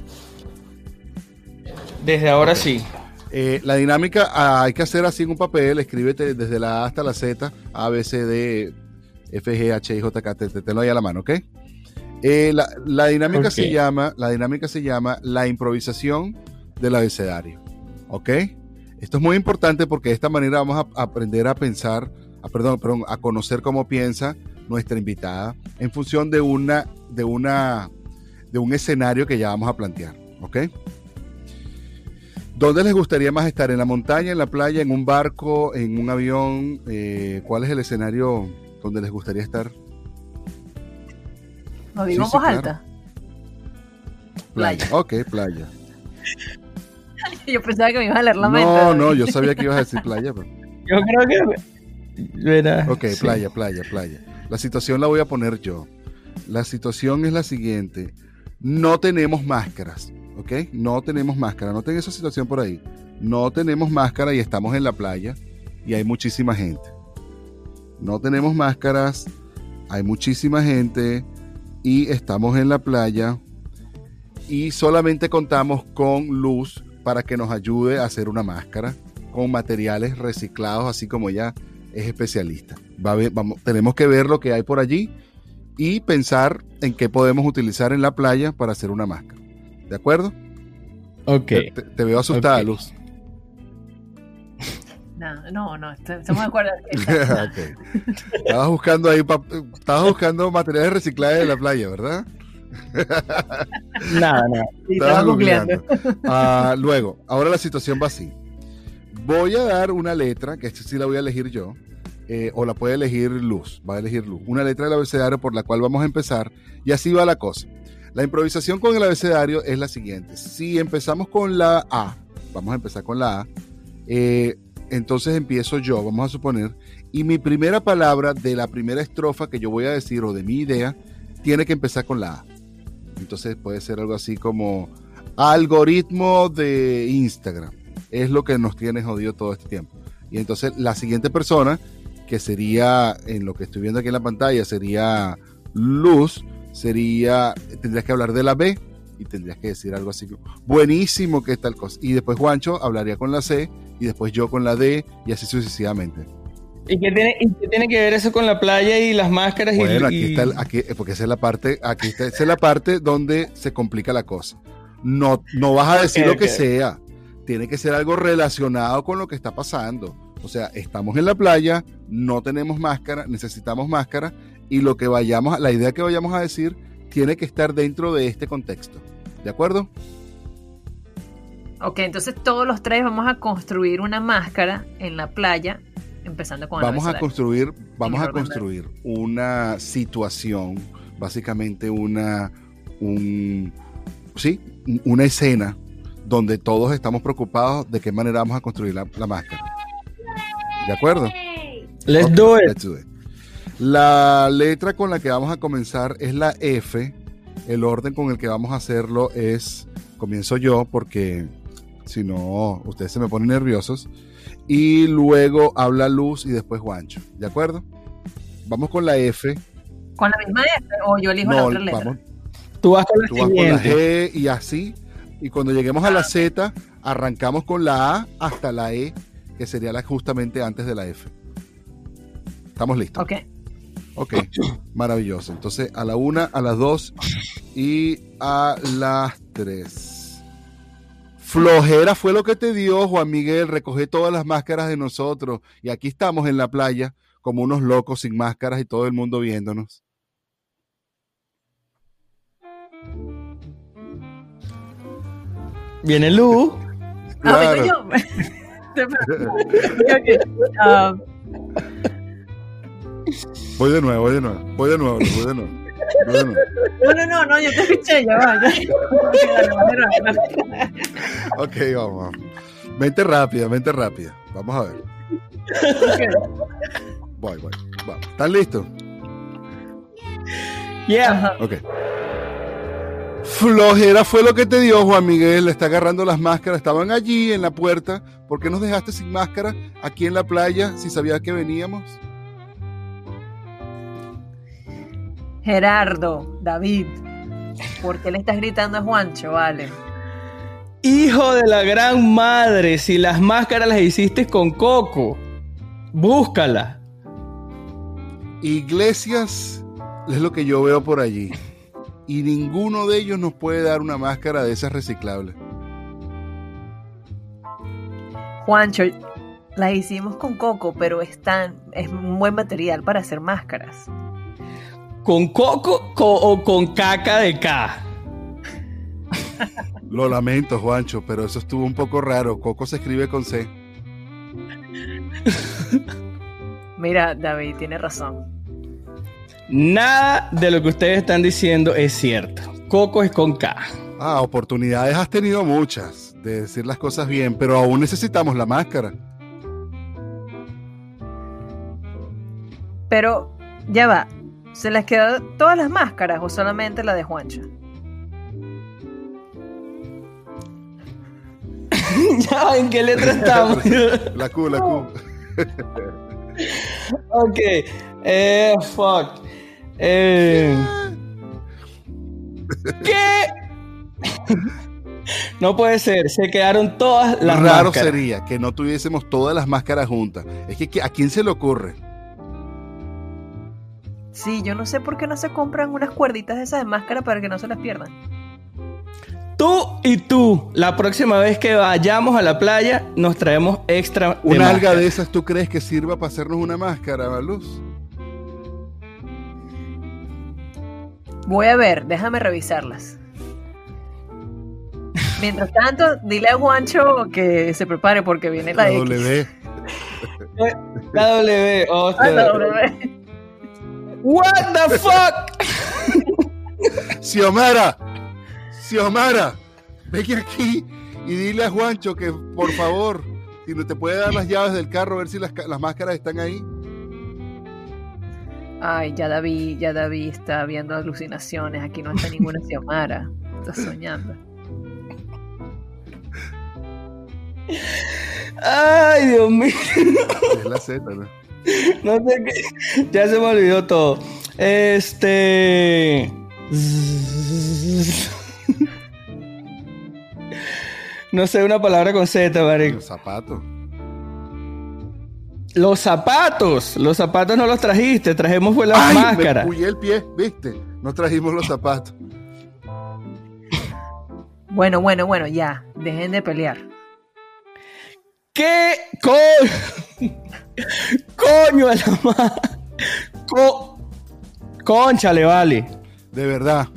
Desde ahora sí.
Eh, la dinámica ah, hay que hacer así en un papel, escríbete desde la A hasta la Z, A, B, C, D, F, G, H, I, J, K, te, te, lo ahí a la mano, ¿ok? Eh, la, dinámica se llama, la dinámica se llama la improvisación del abecedario, ¿ok? Esto es muy importante porque de esta manera vamos a aprender a pensar, a, perdón, perdón, a conocer cómo piensa nuestra invitada en función de una, de una, de un escenario que ya vamos a plantear, ¿ok? ¿Dónde les gustaría más estar? ¿En la montaña, en la playa, en un barco, en un avión? Eh, ¿Cuál es el escenario donde les gustaría estar?
¿Lo digo en alta?
Playa. Ok, playa.
yo pensaba que me ibas a leer la mente.
No, no, yo sabía que ibas a decir playa. Pero...
Yo creo que...
ok, playa, playa, playa. La situación la voy a poner yo. La situación es la siguiente. No tenemos máscaras. ¿ok? No tenemos máscara, no tengo esa situación por ahí. No tenemos máscara y estamos en la playa y hay muchísima gente. No tenemos máscaras, hay muchísima gente y estamos en la playa y solamente contamos con luz para que nos ayude a hacer una máscara con materiales reciclados, así como ella es especialista. vamos, tenemos que ver lo que hay por allí y pensar en qué podemos utilizar en la playa para hacer una máscara. ¿De acuerdo?
Ok.
Te, veo asustada, Luz.
No, no, no, estamos de acuerdo.
okay. Estabas buscando ahí, estabas buscando materiales reciclados de la playa, ¿verdad?
nada, nada.
Estabas googleando.
Ah, luego, ahora la situación va así. Voy a dar una letra, que esta sí la voy a elegir yo, eh, o la puede elegir Luz, va a elegir Luz. Una letra del abecedario por la cual vamos a empezar, y así va la cosa. La improvisación con el abecedario es la siguiente. Si empezamos con la A, vamos a empezar con la A, eh, entonces empiezo yo, vamos a suponer, y mi primera palabra de la primera estrofa que yo voy a decir o de mi idea tiene que empezar con la A. Entonces puede ser algo así como algoritmo de Instagram. Es lo que nos tiene jodido todo este tiempo. Y entonces la siguiente persona, que sería, en lo que estoy viendo aquí en la pantalla, sería Luz, sería, tendrías que hablar de la B y tendrías que decir algo así, buenísimo que tal cosa. Y después Juancho hablaría con la C y después yo con la D y así sucesivamente.
¿Y qué tiene, tiene que ver eso con la playa y las máscaras?
Bueno, aquí está, aquí, porque esa es la parte, aquí está, esa es la parte donde se complica la cosa. No, no vas a decir lo que sea. Tiene que ser algo relacionado con lo que está pasando. O sea, estamos en la playa, no tenemos máscara, necesitamos máscara y lo que vayamos, la idea que vayamos a decir tiene que estar dentro de este contexto. ¿De acuerdo?
Ok, entonces todos los tres vamos a construir una máscara en la playa, empezando con
vamos a construir, vamos a construir una situación, básicamente una, un, sí, una escena donde todos estamos preocupados de qué manera vamos a construir la, máscara. ¿De acuerdo?
Let's, do it.
La letra con la que vamos a comenzar es la F. El orden con el que vamos a hacerlo es, comienzo yo porque si no, ustedes se me ponen nerviosos. Y luego habla Luz y después Juancho. ¿De acuerdo? Vamos con la F.
¿Con la misma F o yo elijo la otra letra?
Tú vas con la,
Tú vas con la G y así. Y cuando lleguemos a la Z, arrancamos con la A hasta la E, que sería la justamente antes de la F. ¿Estamos listos?
Ok.
Ok, maravilloso. Entonces, a la una, a las dos y a las tres. Flojera fue lo que te dio, Juan Miguel. Recoge todas las máscaras de nosotros. Y aquí estamos en la playa, como unos locos sin máscaras y todo el mundo viéndonos.
Viene Lu.
Ah, yo.
Um, voy de nuevo, voy de nuevo, voy de nuevo, voy de nuevo.
No, no, no, no, yo te escuché, ya va.
ok, vamos. Mente rápida, mente rápida. Vamos a ver. Voy, voy. Vamos. ¿Están listos?
Yeah.
Ok. Flojera fue lo que te dio, Juan Miguel. Está agarrando las máscaras. Estaban allí en la puerta. ¿Por qué nos dejaste sin máscara aquí en la playa si sabías que veníamos?
Gerardo, David, ¿por qué le estás gritando a Juancho, vale?
Hijo de la gran madre, si las máscaras las hiciste con Coco, búscala.
Iglesias es lo que yo veo por allí y ninguno de ellos nos puede dar una máscara de esas reciclables.
Juancho, las hicimos con coco, pero están, es un buen material para hacer máscaras.
¿Con coco o con caca de K?
Lo lamento, Juancho, pero eso estuvo un poco raro. Coco se escribe con C.
Mira, David, tiene razón.
Nada de lo que ustedes están diciendo es cierto. Coco es con K.
Ah, oportunidades has tenido muchas de decir las cosas bien, pero aún necesitamos la máscara.
Pero, ya va. ¿Se les quedó todas las máscaras o solamente la de Juancho?
ya, ¿en qué letra estamos?
la Q, la Q.
ok. Eh, fuck. Eh, ¿Qué? No puede ser, se quedaron todas las
Raro sería que no tuviésemos todas las máscaras juntas. Es que ¿a quién se le ocurre?
Sí, yo no sé por qué no se compran unas cuerditas de esas de máscara para que no se las pierdan.
Tú y tú, la próxima vez que vayamos a la playa, nos traemos extra.
¿Una alga de esas tú crees que sirva para hacernos una máscara, Luz?
Voy a ver, déjame revisarlas. Mientras tanto, dile a Juancho que se prepare porque viene la,
la W.
la W, oh,
ah, la W.
What the fuck?
Xiomara, Xiomara, ven aquí y dile a Juancho que por favor, si no te puede dar las llaves del carro, a ver si las, las máscaras están ahí.
Ay, ya David, ya David está viendo alucinaciones. Aquí no está ninguna Xiomara. Está soñando.
Ay, Dios mío.
Es la Z, ¿no?
No sé qué. Ya se me olvidó todo. Este. No sé una palabra con Z, marico.
Zapato.
Los zapatos, los zapatos no los trajiste, trajimos fue las
Ay,
máscaras.
Me el pie, ¿viste? No trajimos los zapatos.
Bueno, bueno, bueno, ya, dejen de pelear.
¿Qué coño? coño a la madre. Co Conchale, vale.
De verdad,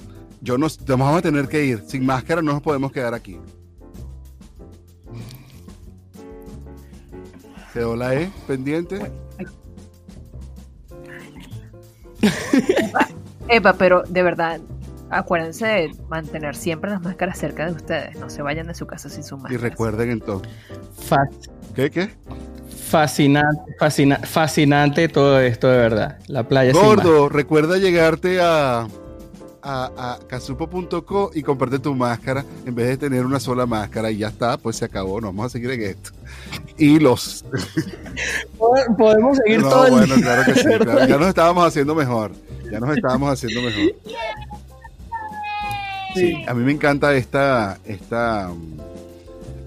yo nos vamos a tener que ir. Sin máscara no nos podemos quedar aquí. Quedó la pendiente.
Epa, pero de verdad, acuérdense de mantener siempre las máscaras cerca de ustedes. No se vayan de su casa sin su máscara.
Y recuerden entonces.
Fas-
¿Qué, qué?
Fascinante, fascina- fascinante todo esto, de verdad. La playa sin
Gordo, recuerda llegarte a, a, a casupo.co y comprarte tu máscara en vez de tener una sola máscara y ya está, pues se acabó, no vamos a seguir en esto. Y los...
Podemos seguir
No,
todo el
bueno,
día,
claro que sí, claro, ya nos estábamos haciendo mejor, ya nos estábamos haciendo mejor. Sí, a mí me encanta esta, esta,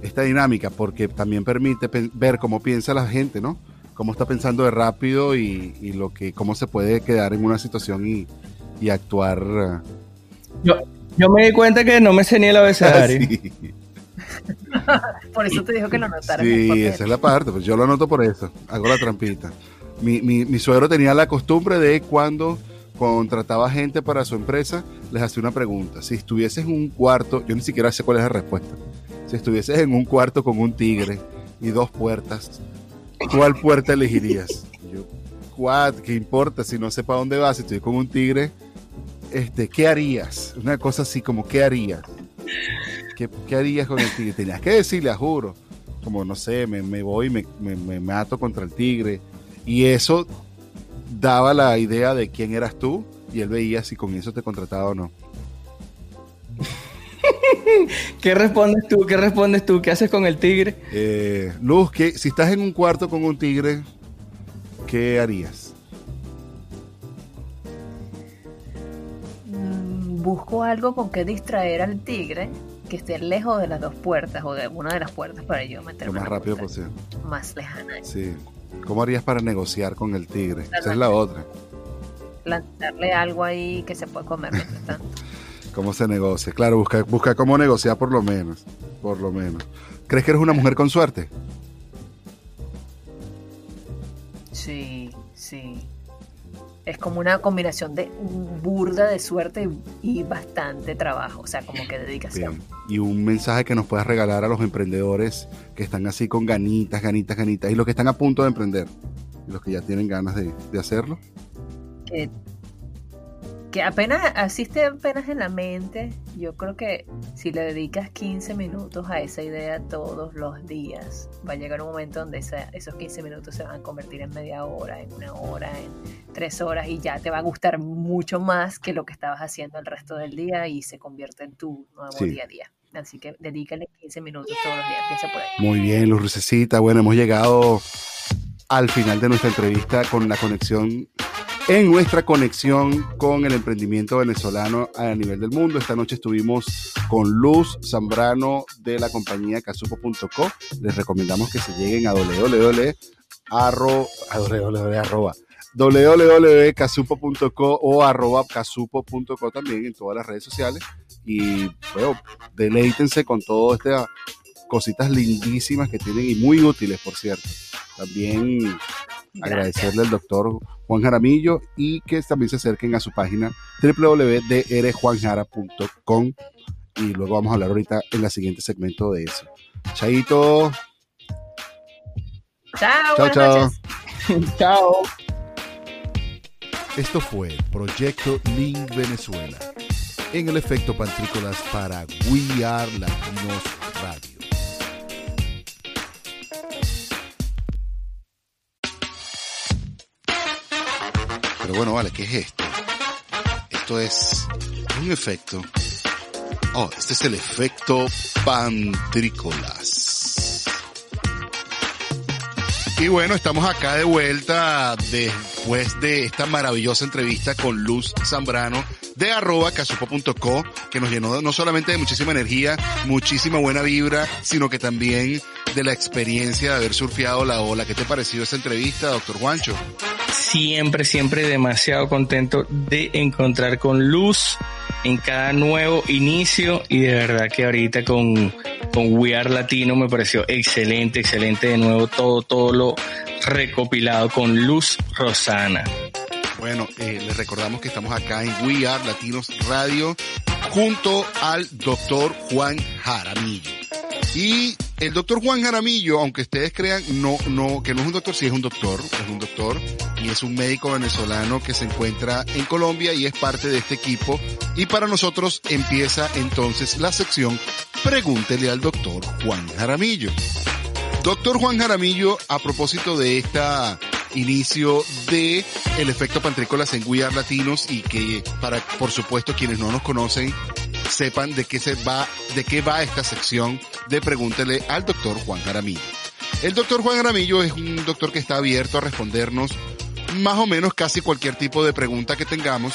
esta dinámica porque también permite ver cómo piensa la gente, ¿no? Cómo está pensando de rápido y, y lo que, cómo se puede quedar en una situación y, y actuar. eh,
Yo, yo me di cuenta que no me ni el abecedario.
Sí,
Por eso te dijo que lo notaras. en el
sí, esa es la parte, pues yo lo anoto por eso, hago la trampita. Mi, mi, mi suegro tenía la costumbre de cuando contrataba gente para su empresa, les hacía una pregunta. Si estuvieses en un cuarto, yo ni siquiera sé cuál es la respuesta. Si estuvieses en un cuarto con un tigre y dos puertas, ¿cuál puerta elegirías? Yo, ¿cuál? ¿Qué importa si no sé para dónde vas? Si estoy con un tigre, este, ¿qué harías? Una cosa así como, ¿qué harías? ¿Qué, harías con el tigre? Tenías que decirle, juro. Como, no sé, me, voy, me, me mato contra el tigre. Y eso daba la idea de quién eras tú y él veía si con eso te contrataba o no.
¿Qué respondes tú? ¿Qué respondes tú? ¿Qué haces con el tigre?
Eh, Luz, que si estás en un cuarto con un tigre, ¿qué harías?
Mm, Busco algo con que distraer al tigre que esté lejos de las dos puertas o de una de las puertas para yo
Lo
meterme
más
en la
rápido posible.
más lejana.
Sí. ¿Cómo harías para negociar con el tigre? Esa es la otra.
Lanzarle algo ahí que se pueda comer mientras tanto.
¿Cómo se negocia? Claro, busca, busca cómo negociar por lo menos. Por lo menos. ¿Crees que eres una mujer con suerte?
Sí, sí. Es como una combinación de burda de suerte y, bastante trabajo, o sea, como que dedicación.
Bien. Y un mensaje que nos puedas regalar a los emprendedores que están así con ganitas, ganitas, ganitas, y los que están a punto de emprender, y los que ya tienen ganas de, de hacerlo.
que, que apenas asiste apenas en la mente. Yo creo que si le dedicas 15 minutos a esa idea todos los días, va a llegar un momento donde esa- esos 15 minutos se van a convertir en media hora, en una hora, en tres horas y ya te va a gustar mucho más que lo que estabas haciendo el resto del día y se convierte en tu nuevo
Sí.
día a día. Así que dedícale 15 minutos todos los días, piensa por ahí.
Muy bien, Luz Lucecita. Bueno, hemos llegado al final de nuestra entrevista con la conexión, en nuestra conexión con el emprendimiento venezolano a nivel del mundo. Esta noche estuvimos con Luz Zambrano de la compañía casupo.co. Les recomendamos que se lleguen a www.casupo.co o arroba casupo.co también en todas las redes sociales y bueno, deleítense con todas estas cositas lindísimas que tienen y muy útiles, por cierto. También agradecerle al doctor Juan Jaramillo y que también se acerquen a su página www.drjuanjara.com y luego vamos a hablar ahorita en la siguiente segmento de eso. Chaito,
Chao,
chao, chao.
Chao.
Esto fue Proyecto Link Venezuela en el efecto Pantrícolas para We Are Latinos Bueno, vale, ¿qué es esto? Esto es un efecto. Oh, este es el efecto Pantrícolas. Y bueno, estamos acá de vuelta después de esta maravillosa entrevista con Luz Zambrano de arroba casupo.co, que nos llenó no solamente de muchísima energía, muchísima buena vibra, sino que también de la experiencia de haber surfeado la ola. ¿Qué te pareció esa entrevista, doctor Juancho?
Siempre, siempre demasiado contento de encontrar con luz en cada nuevo inicio y de verdad que ahorita con, con We Are Latino me pareció excelente, excelente de nuevo todo, todo lo recopilado con Luz Rosana.
Bueno, eh, les recordamos que estamos acá en We Are Latinos Radio junto al doctor Juan Jaramillo. Y el doctor Juan Jaramillo, aunque ustedes crean, no, no, que no es un doctor, sí es un doctor, es un doctor, y es un médico venezolano que se encuentra en Colombia y es parte de este equipo. Y para nosotros empieza entonces la sección Pregúntele al doctor Juan Jaramillo. Doctor Juan Jaramillo, a propósito de esta inicio de el efecto pantrícolas en We Latinos y que para, por supuesto, quienes no nos conocen, sepan de qué se va, de qué va esta sección de Pregúntele al doctor Juan Jaramillo. El doctor Juan Jaramillo es un doctor que está abierto a respondernos más o menos casi cualquier tipo de pregunta que tengamos.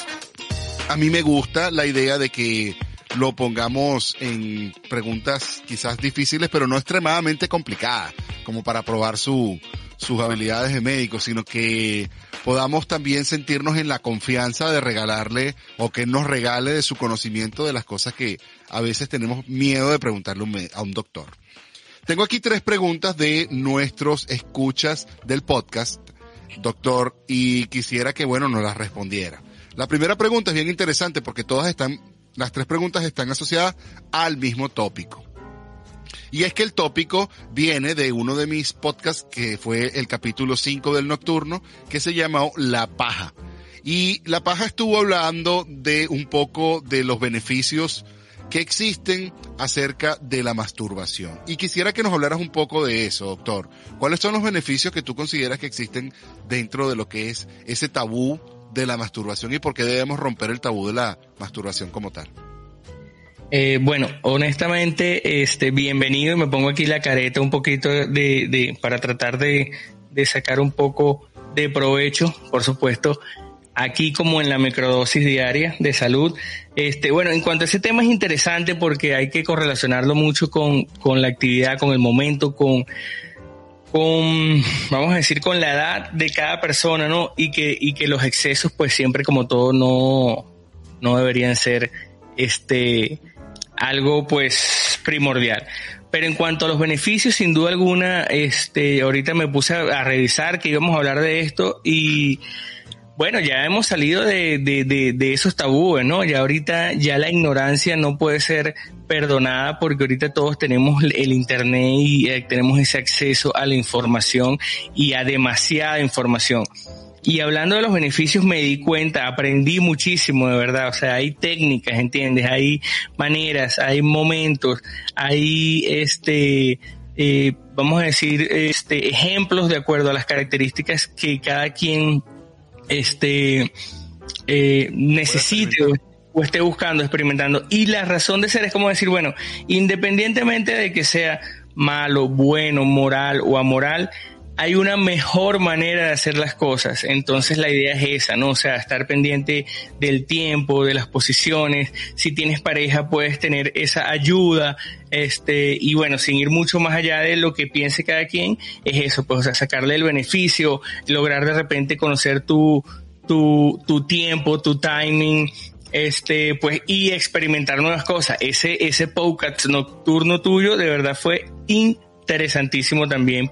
A mí me gusta la idea de que lo pongamos en preguntas quizás difíciles, pero no extremadamente complicadas, como para probar su, sus habilidades de médico, sino que podamos también sentirnos en la confianza de regalarle o que nos regale de su conocimiento de las cosas que a veces tenemos miedo de preguntarle a un doctor. Tengo aquí tres preguntas de nuestros escuchas del podcast, doctor, y quisiera que, bueno, nos las respondiera. La primera pregunta es bien interesante porque todas están, las tres preguntas están asociadas al mismo tópico. Y es que el tópico viene de uno de mis podcasts que fue el capítulo 5 del nocturno que se llamó La paja. Y La paja estuvo hablando de un poco de los beneficios que existen acerca de la masturbación. Y quisiera que nos hablaras un poco de eso, doctor. ¿Cuáles son los beneficios que tú consideras que existen dentro de lo que es ese tabú de la masturbación y por qué debemos romper el tabú de la masturbación como tal?
Eh, bueno, honestamente, este, bienvenido me pongo aquí la careta un poquito de, de para tratar de, de sacar un poco de provecho, por supuesto, aquí como en la microdosis diaria de salud. Este, bueno, en cuanto a ese tema es interesante porque hay que correlacionarlo mucho con, con la actividad, con el momento, con, con, vamos a decir, con la edad de cada persona, ¿no? Y que, y que los excesos, pues siempre como todo, no, no deberían ser, este, algo pues primordial. Pero en cuanto a los beneficios, sin duda alguna, este, ahorita me puse a, revisar que íbamos a hablar de esto y bueno, ya hemos salido de, de, de, de, esos tabúes, ¿no? Ya ahorita ya la ignorancia no puede ser perdonada porque ahorita todos tenemos el internet y eh, tenemos ese acceso a la información y a demasiada información. Y hablando de los beneficios me di cuenta, aprendí muchísimo de verdad, o sea, hay técnicas, ¿entiendes? Hay maneras, hay momentos, hay este, eh, vamos a decir, este, ejemplos de acuerdo a las características que cada quien este, eh, necesite o esté buscando, experimentando. Y la razón de ser es como decir, bueno, independientemente de que sea malo, bueno, moral o amoral, hay una mejor manera de hacer las cosas. Entonces la idea es esa, ¿no? O sea, estar pendiente del tiempo, de las posiciones. Si tienes pareja, puedes tener esa ayuda. Este, y bueno, sin ir mucho más allá de lo que piense cada quien, es eso, pues, o sea, sacarle el beneficio, lograr de repente conocer tu, tu, tu tiempo, tu timing, este, pues, y experimentar nuevas cosas. Ese, ese podcast nocturno tuyo de verdad fue interesantísimo también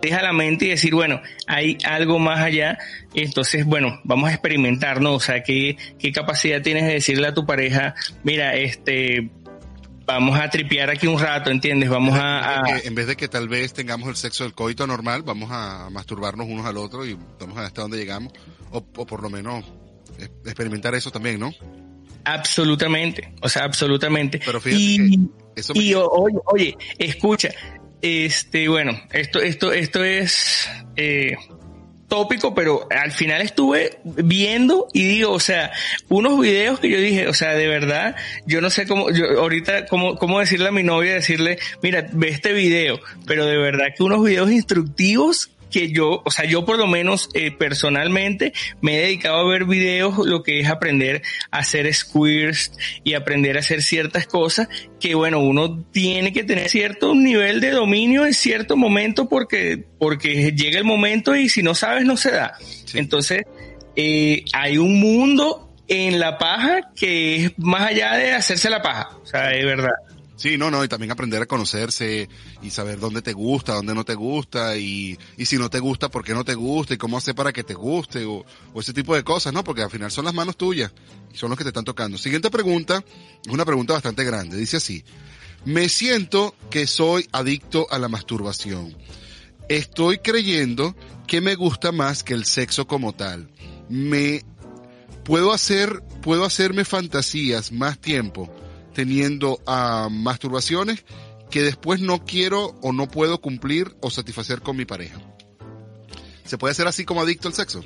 deja la mente y decir, bueno, hay algo más allá, entonces, bueno, vamos a experimentar, ¿no? O sea, ¿qué, qué capacidad tienes de decirle a tu pareja, mira, este, vamos a tripear aquí un rato, ¿entiendes? Vamos a...
En vez de que tal vez tengamos el sexo del coito normal, vamos a masturbarnos unos al otro y vamos a ver hasta dónde llegamos, o, por lo menos experimentar eso también, ¿no?
Absolutamente, o sea, absolutamente. Pero fíjate y, eso y oye, oye, escucha, este, bueno, esto, esto, esto es eh, tópico, pero al final estuve viendo y digo, o sea, unos videos que yo dije, o sea, de verdad, yo no sé cómo, yo ahorita, cómo, cómo decirle a mi novia, decirle, mira, ve este video, pero de verdad que unos videos instructivos que yo, o sea, yo por lo menos eh, personalmente me he dedicado a ver videos, lo que es aprender a hacer squares y aprender a hacer ciertas cosas que, bueno, uno tiene que tener cierto nivel de dominio en cierto momento porque, porque llega el momento y si no sabes no se da. Entonces, eh, hay un mundo en la paja que es más allá de hacerse la paja, o sea, es verdad.
Sí, no, no, y también aprender a conocerse y saber dónde te gusta, dónde no te gusta y, y si no te gusta, por qué no te gusta y cómo hacer para que te guste o, o ese tipo de cosas, ¿no? Porque al final son las manos tuyas y son los que te están tocando. Siguiente pregunta, es una pregunta bastante grande, dice así. Me siento que soy adicto a la masturbación. Estoy creyendo que me gusta más que el sexo como tal. Me puedo hacer, puedo hacerme fantasías más tiempo teniendo a masturbaciones que después no quiero o no puedo cumplir o satisfacer con mi pareja. ¿Se puede ser así como adicto al sexo?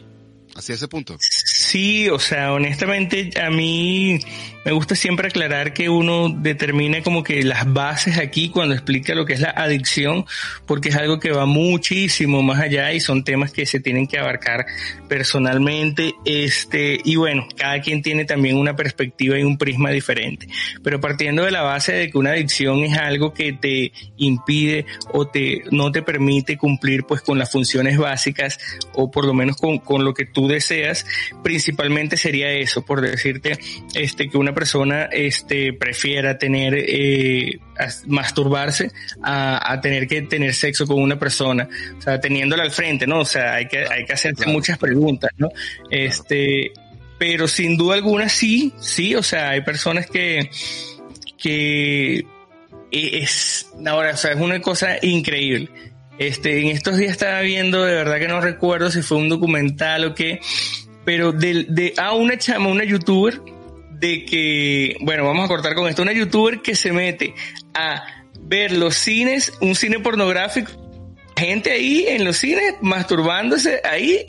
hacia ese punto.
Sí, o sea, honestamente a mí me gusta siempre aclarar que uno determine como que las bases aquí cuando explica lo que es la adicción, porque es algo que va muchísimo más allá y son temas que se tienen que abarcar personalmente, este, y bueno, cada quien tiene también una perspectiva y un prisma diferente, pero partiendo de la base de que una adicción es algo que te impide o te, no te permite cumplir pues con las funciones básicas o por lo menos con, con lo que tú deseas, principalmente sería eso, por decirte, este, que una persona, este, prefiera tener, eh, masturbarse a, tener que tener sexo con una persona, o sea, teniéndola al frente, ¿no? O sea, hay que, hay que hacerse muchas preguntas, ¿no? Este, pero sin duda alguna sí, sí, o sea, hay personas que, que es, ahora, o sea, es una cosa increíble este, en estos días estaba viendo, de verdad que no recuerdo si fue un documental o qué, pero de, de a una chama, una youtuber, de que, bueno, vamos a cortar con esto, una youtuber que se mete a ver los cines, un cine pornográfico, gente ahí en los cines masturbándose ahí,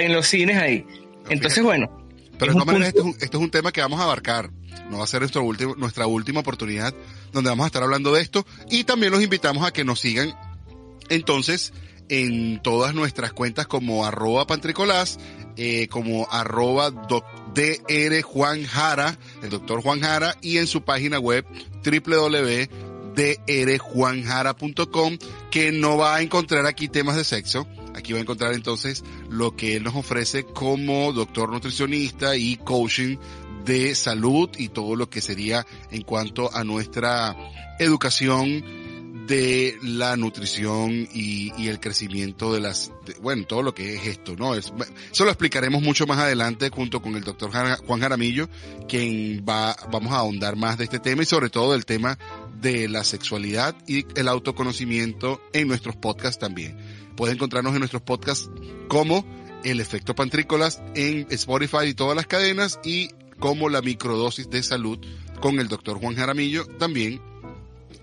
en los cines ahí. Entonces, bueno.
Pero maneras, esto, esto es un tema que vamos a abarcar. No va a ser nuestro último, nuestra última oportunidad donde vamos a estar hablando de esto. Y también los invitamos a que nos sigan entonces, en todas nuestras cuentas como arroba pantricolás, eh, como arroba dr Juan Jara, el doctor Juan Jara, y en su página web www.drjuanjara.com, que no va a encontrar aquí temas de sexo. Aquí va a encontrar entonces lo que él nos ofrece como doctor nutricionista y coaching de salud y todo lo que sería en cuanto a nuestra educación de la nutrición y, el crecimiento de las, bueno, todo lo que es esto, ¿no? Es, eso lo explicaremos mucho más adelante junto con el doctor Juan Jaramillo, quien va, vamos a ahondar más de este tema y sobre todo del tema de la sexualidad y el autoconocimiento en nuestros podcasts también. Puede encontrarnos en nuestros podcasts como el efecto pantrícolas en Spotify y todas las cadenas y como la microdosis de salud con el doctor Juan Jaramillo también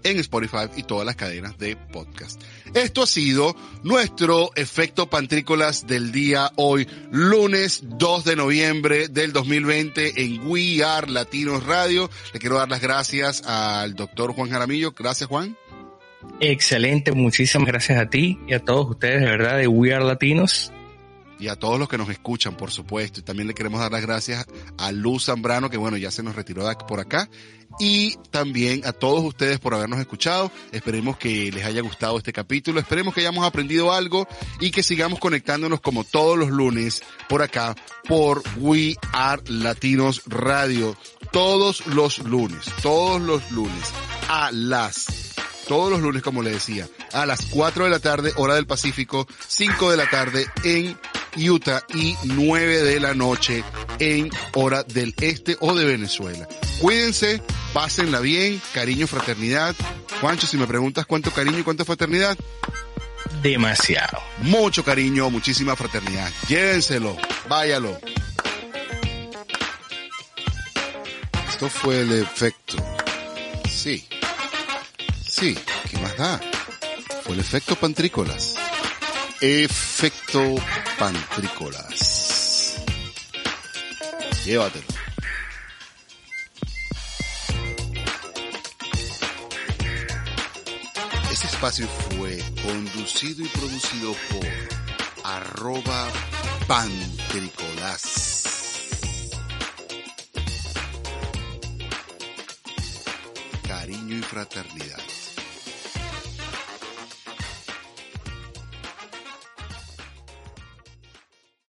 en Spotify y todas las cadenas de podcast. Esto ha sido nuestro efecto pantrícolas del día hoy, lunes 2 de noviembre del 2020 en We Are Latinos Radio. Le quiero dar las gracias al doctor Juan Jaramillo. Gracias, Juan.
Excelente, muchísimas gracias a ti y a todos ustedes, de verdad, de We Are Latinos
y a todos los que nos escuchan, por supuesto. Y también le queremos dar las gracias a Luz Zambrano, que bueno, ya se nos retiró por acá. Y también a todos ustedes por habernos escuchado. Esperemos que les haya gustado este capítulo. Esperemos que hayamos aprendido algo y que sigamos conectándonos como todos los lunes por acá por We Are Latinos Radio. Todos los lunes, todos los lunes a las todos los lunes, como le decía, a las 4 de la tarde, hora del Pacífico, 5 de la tarde en Utah y 9 de la noche en hora del este o de Venezuela. Cuídense, pásenla bien, cariño, fraternidad. Juancho, si me preguntas cuánto cariño y cuánta fraternidad.
Demasiado.
Mucho cariño, muchísima fraternidad. Llévenselo, váyalo. Esto fue el efecto. Sí. Sí, ¿qué más da? Fue el efecto pantrícolas. Efecto pantrícolas. Llévatelo. Este espacio fue conducido y producido por arroba pantrícolas. Cariño y fraternidad.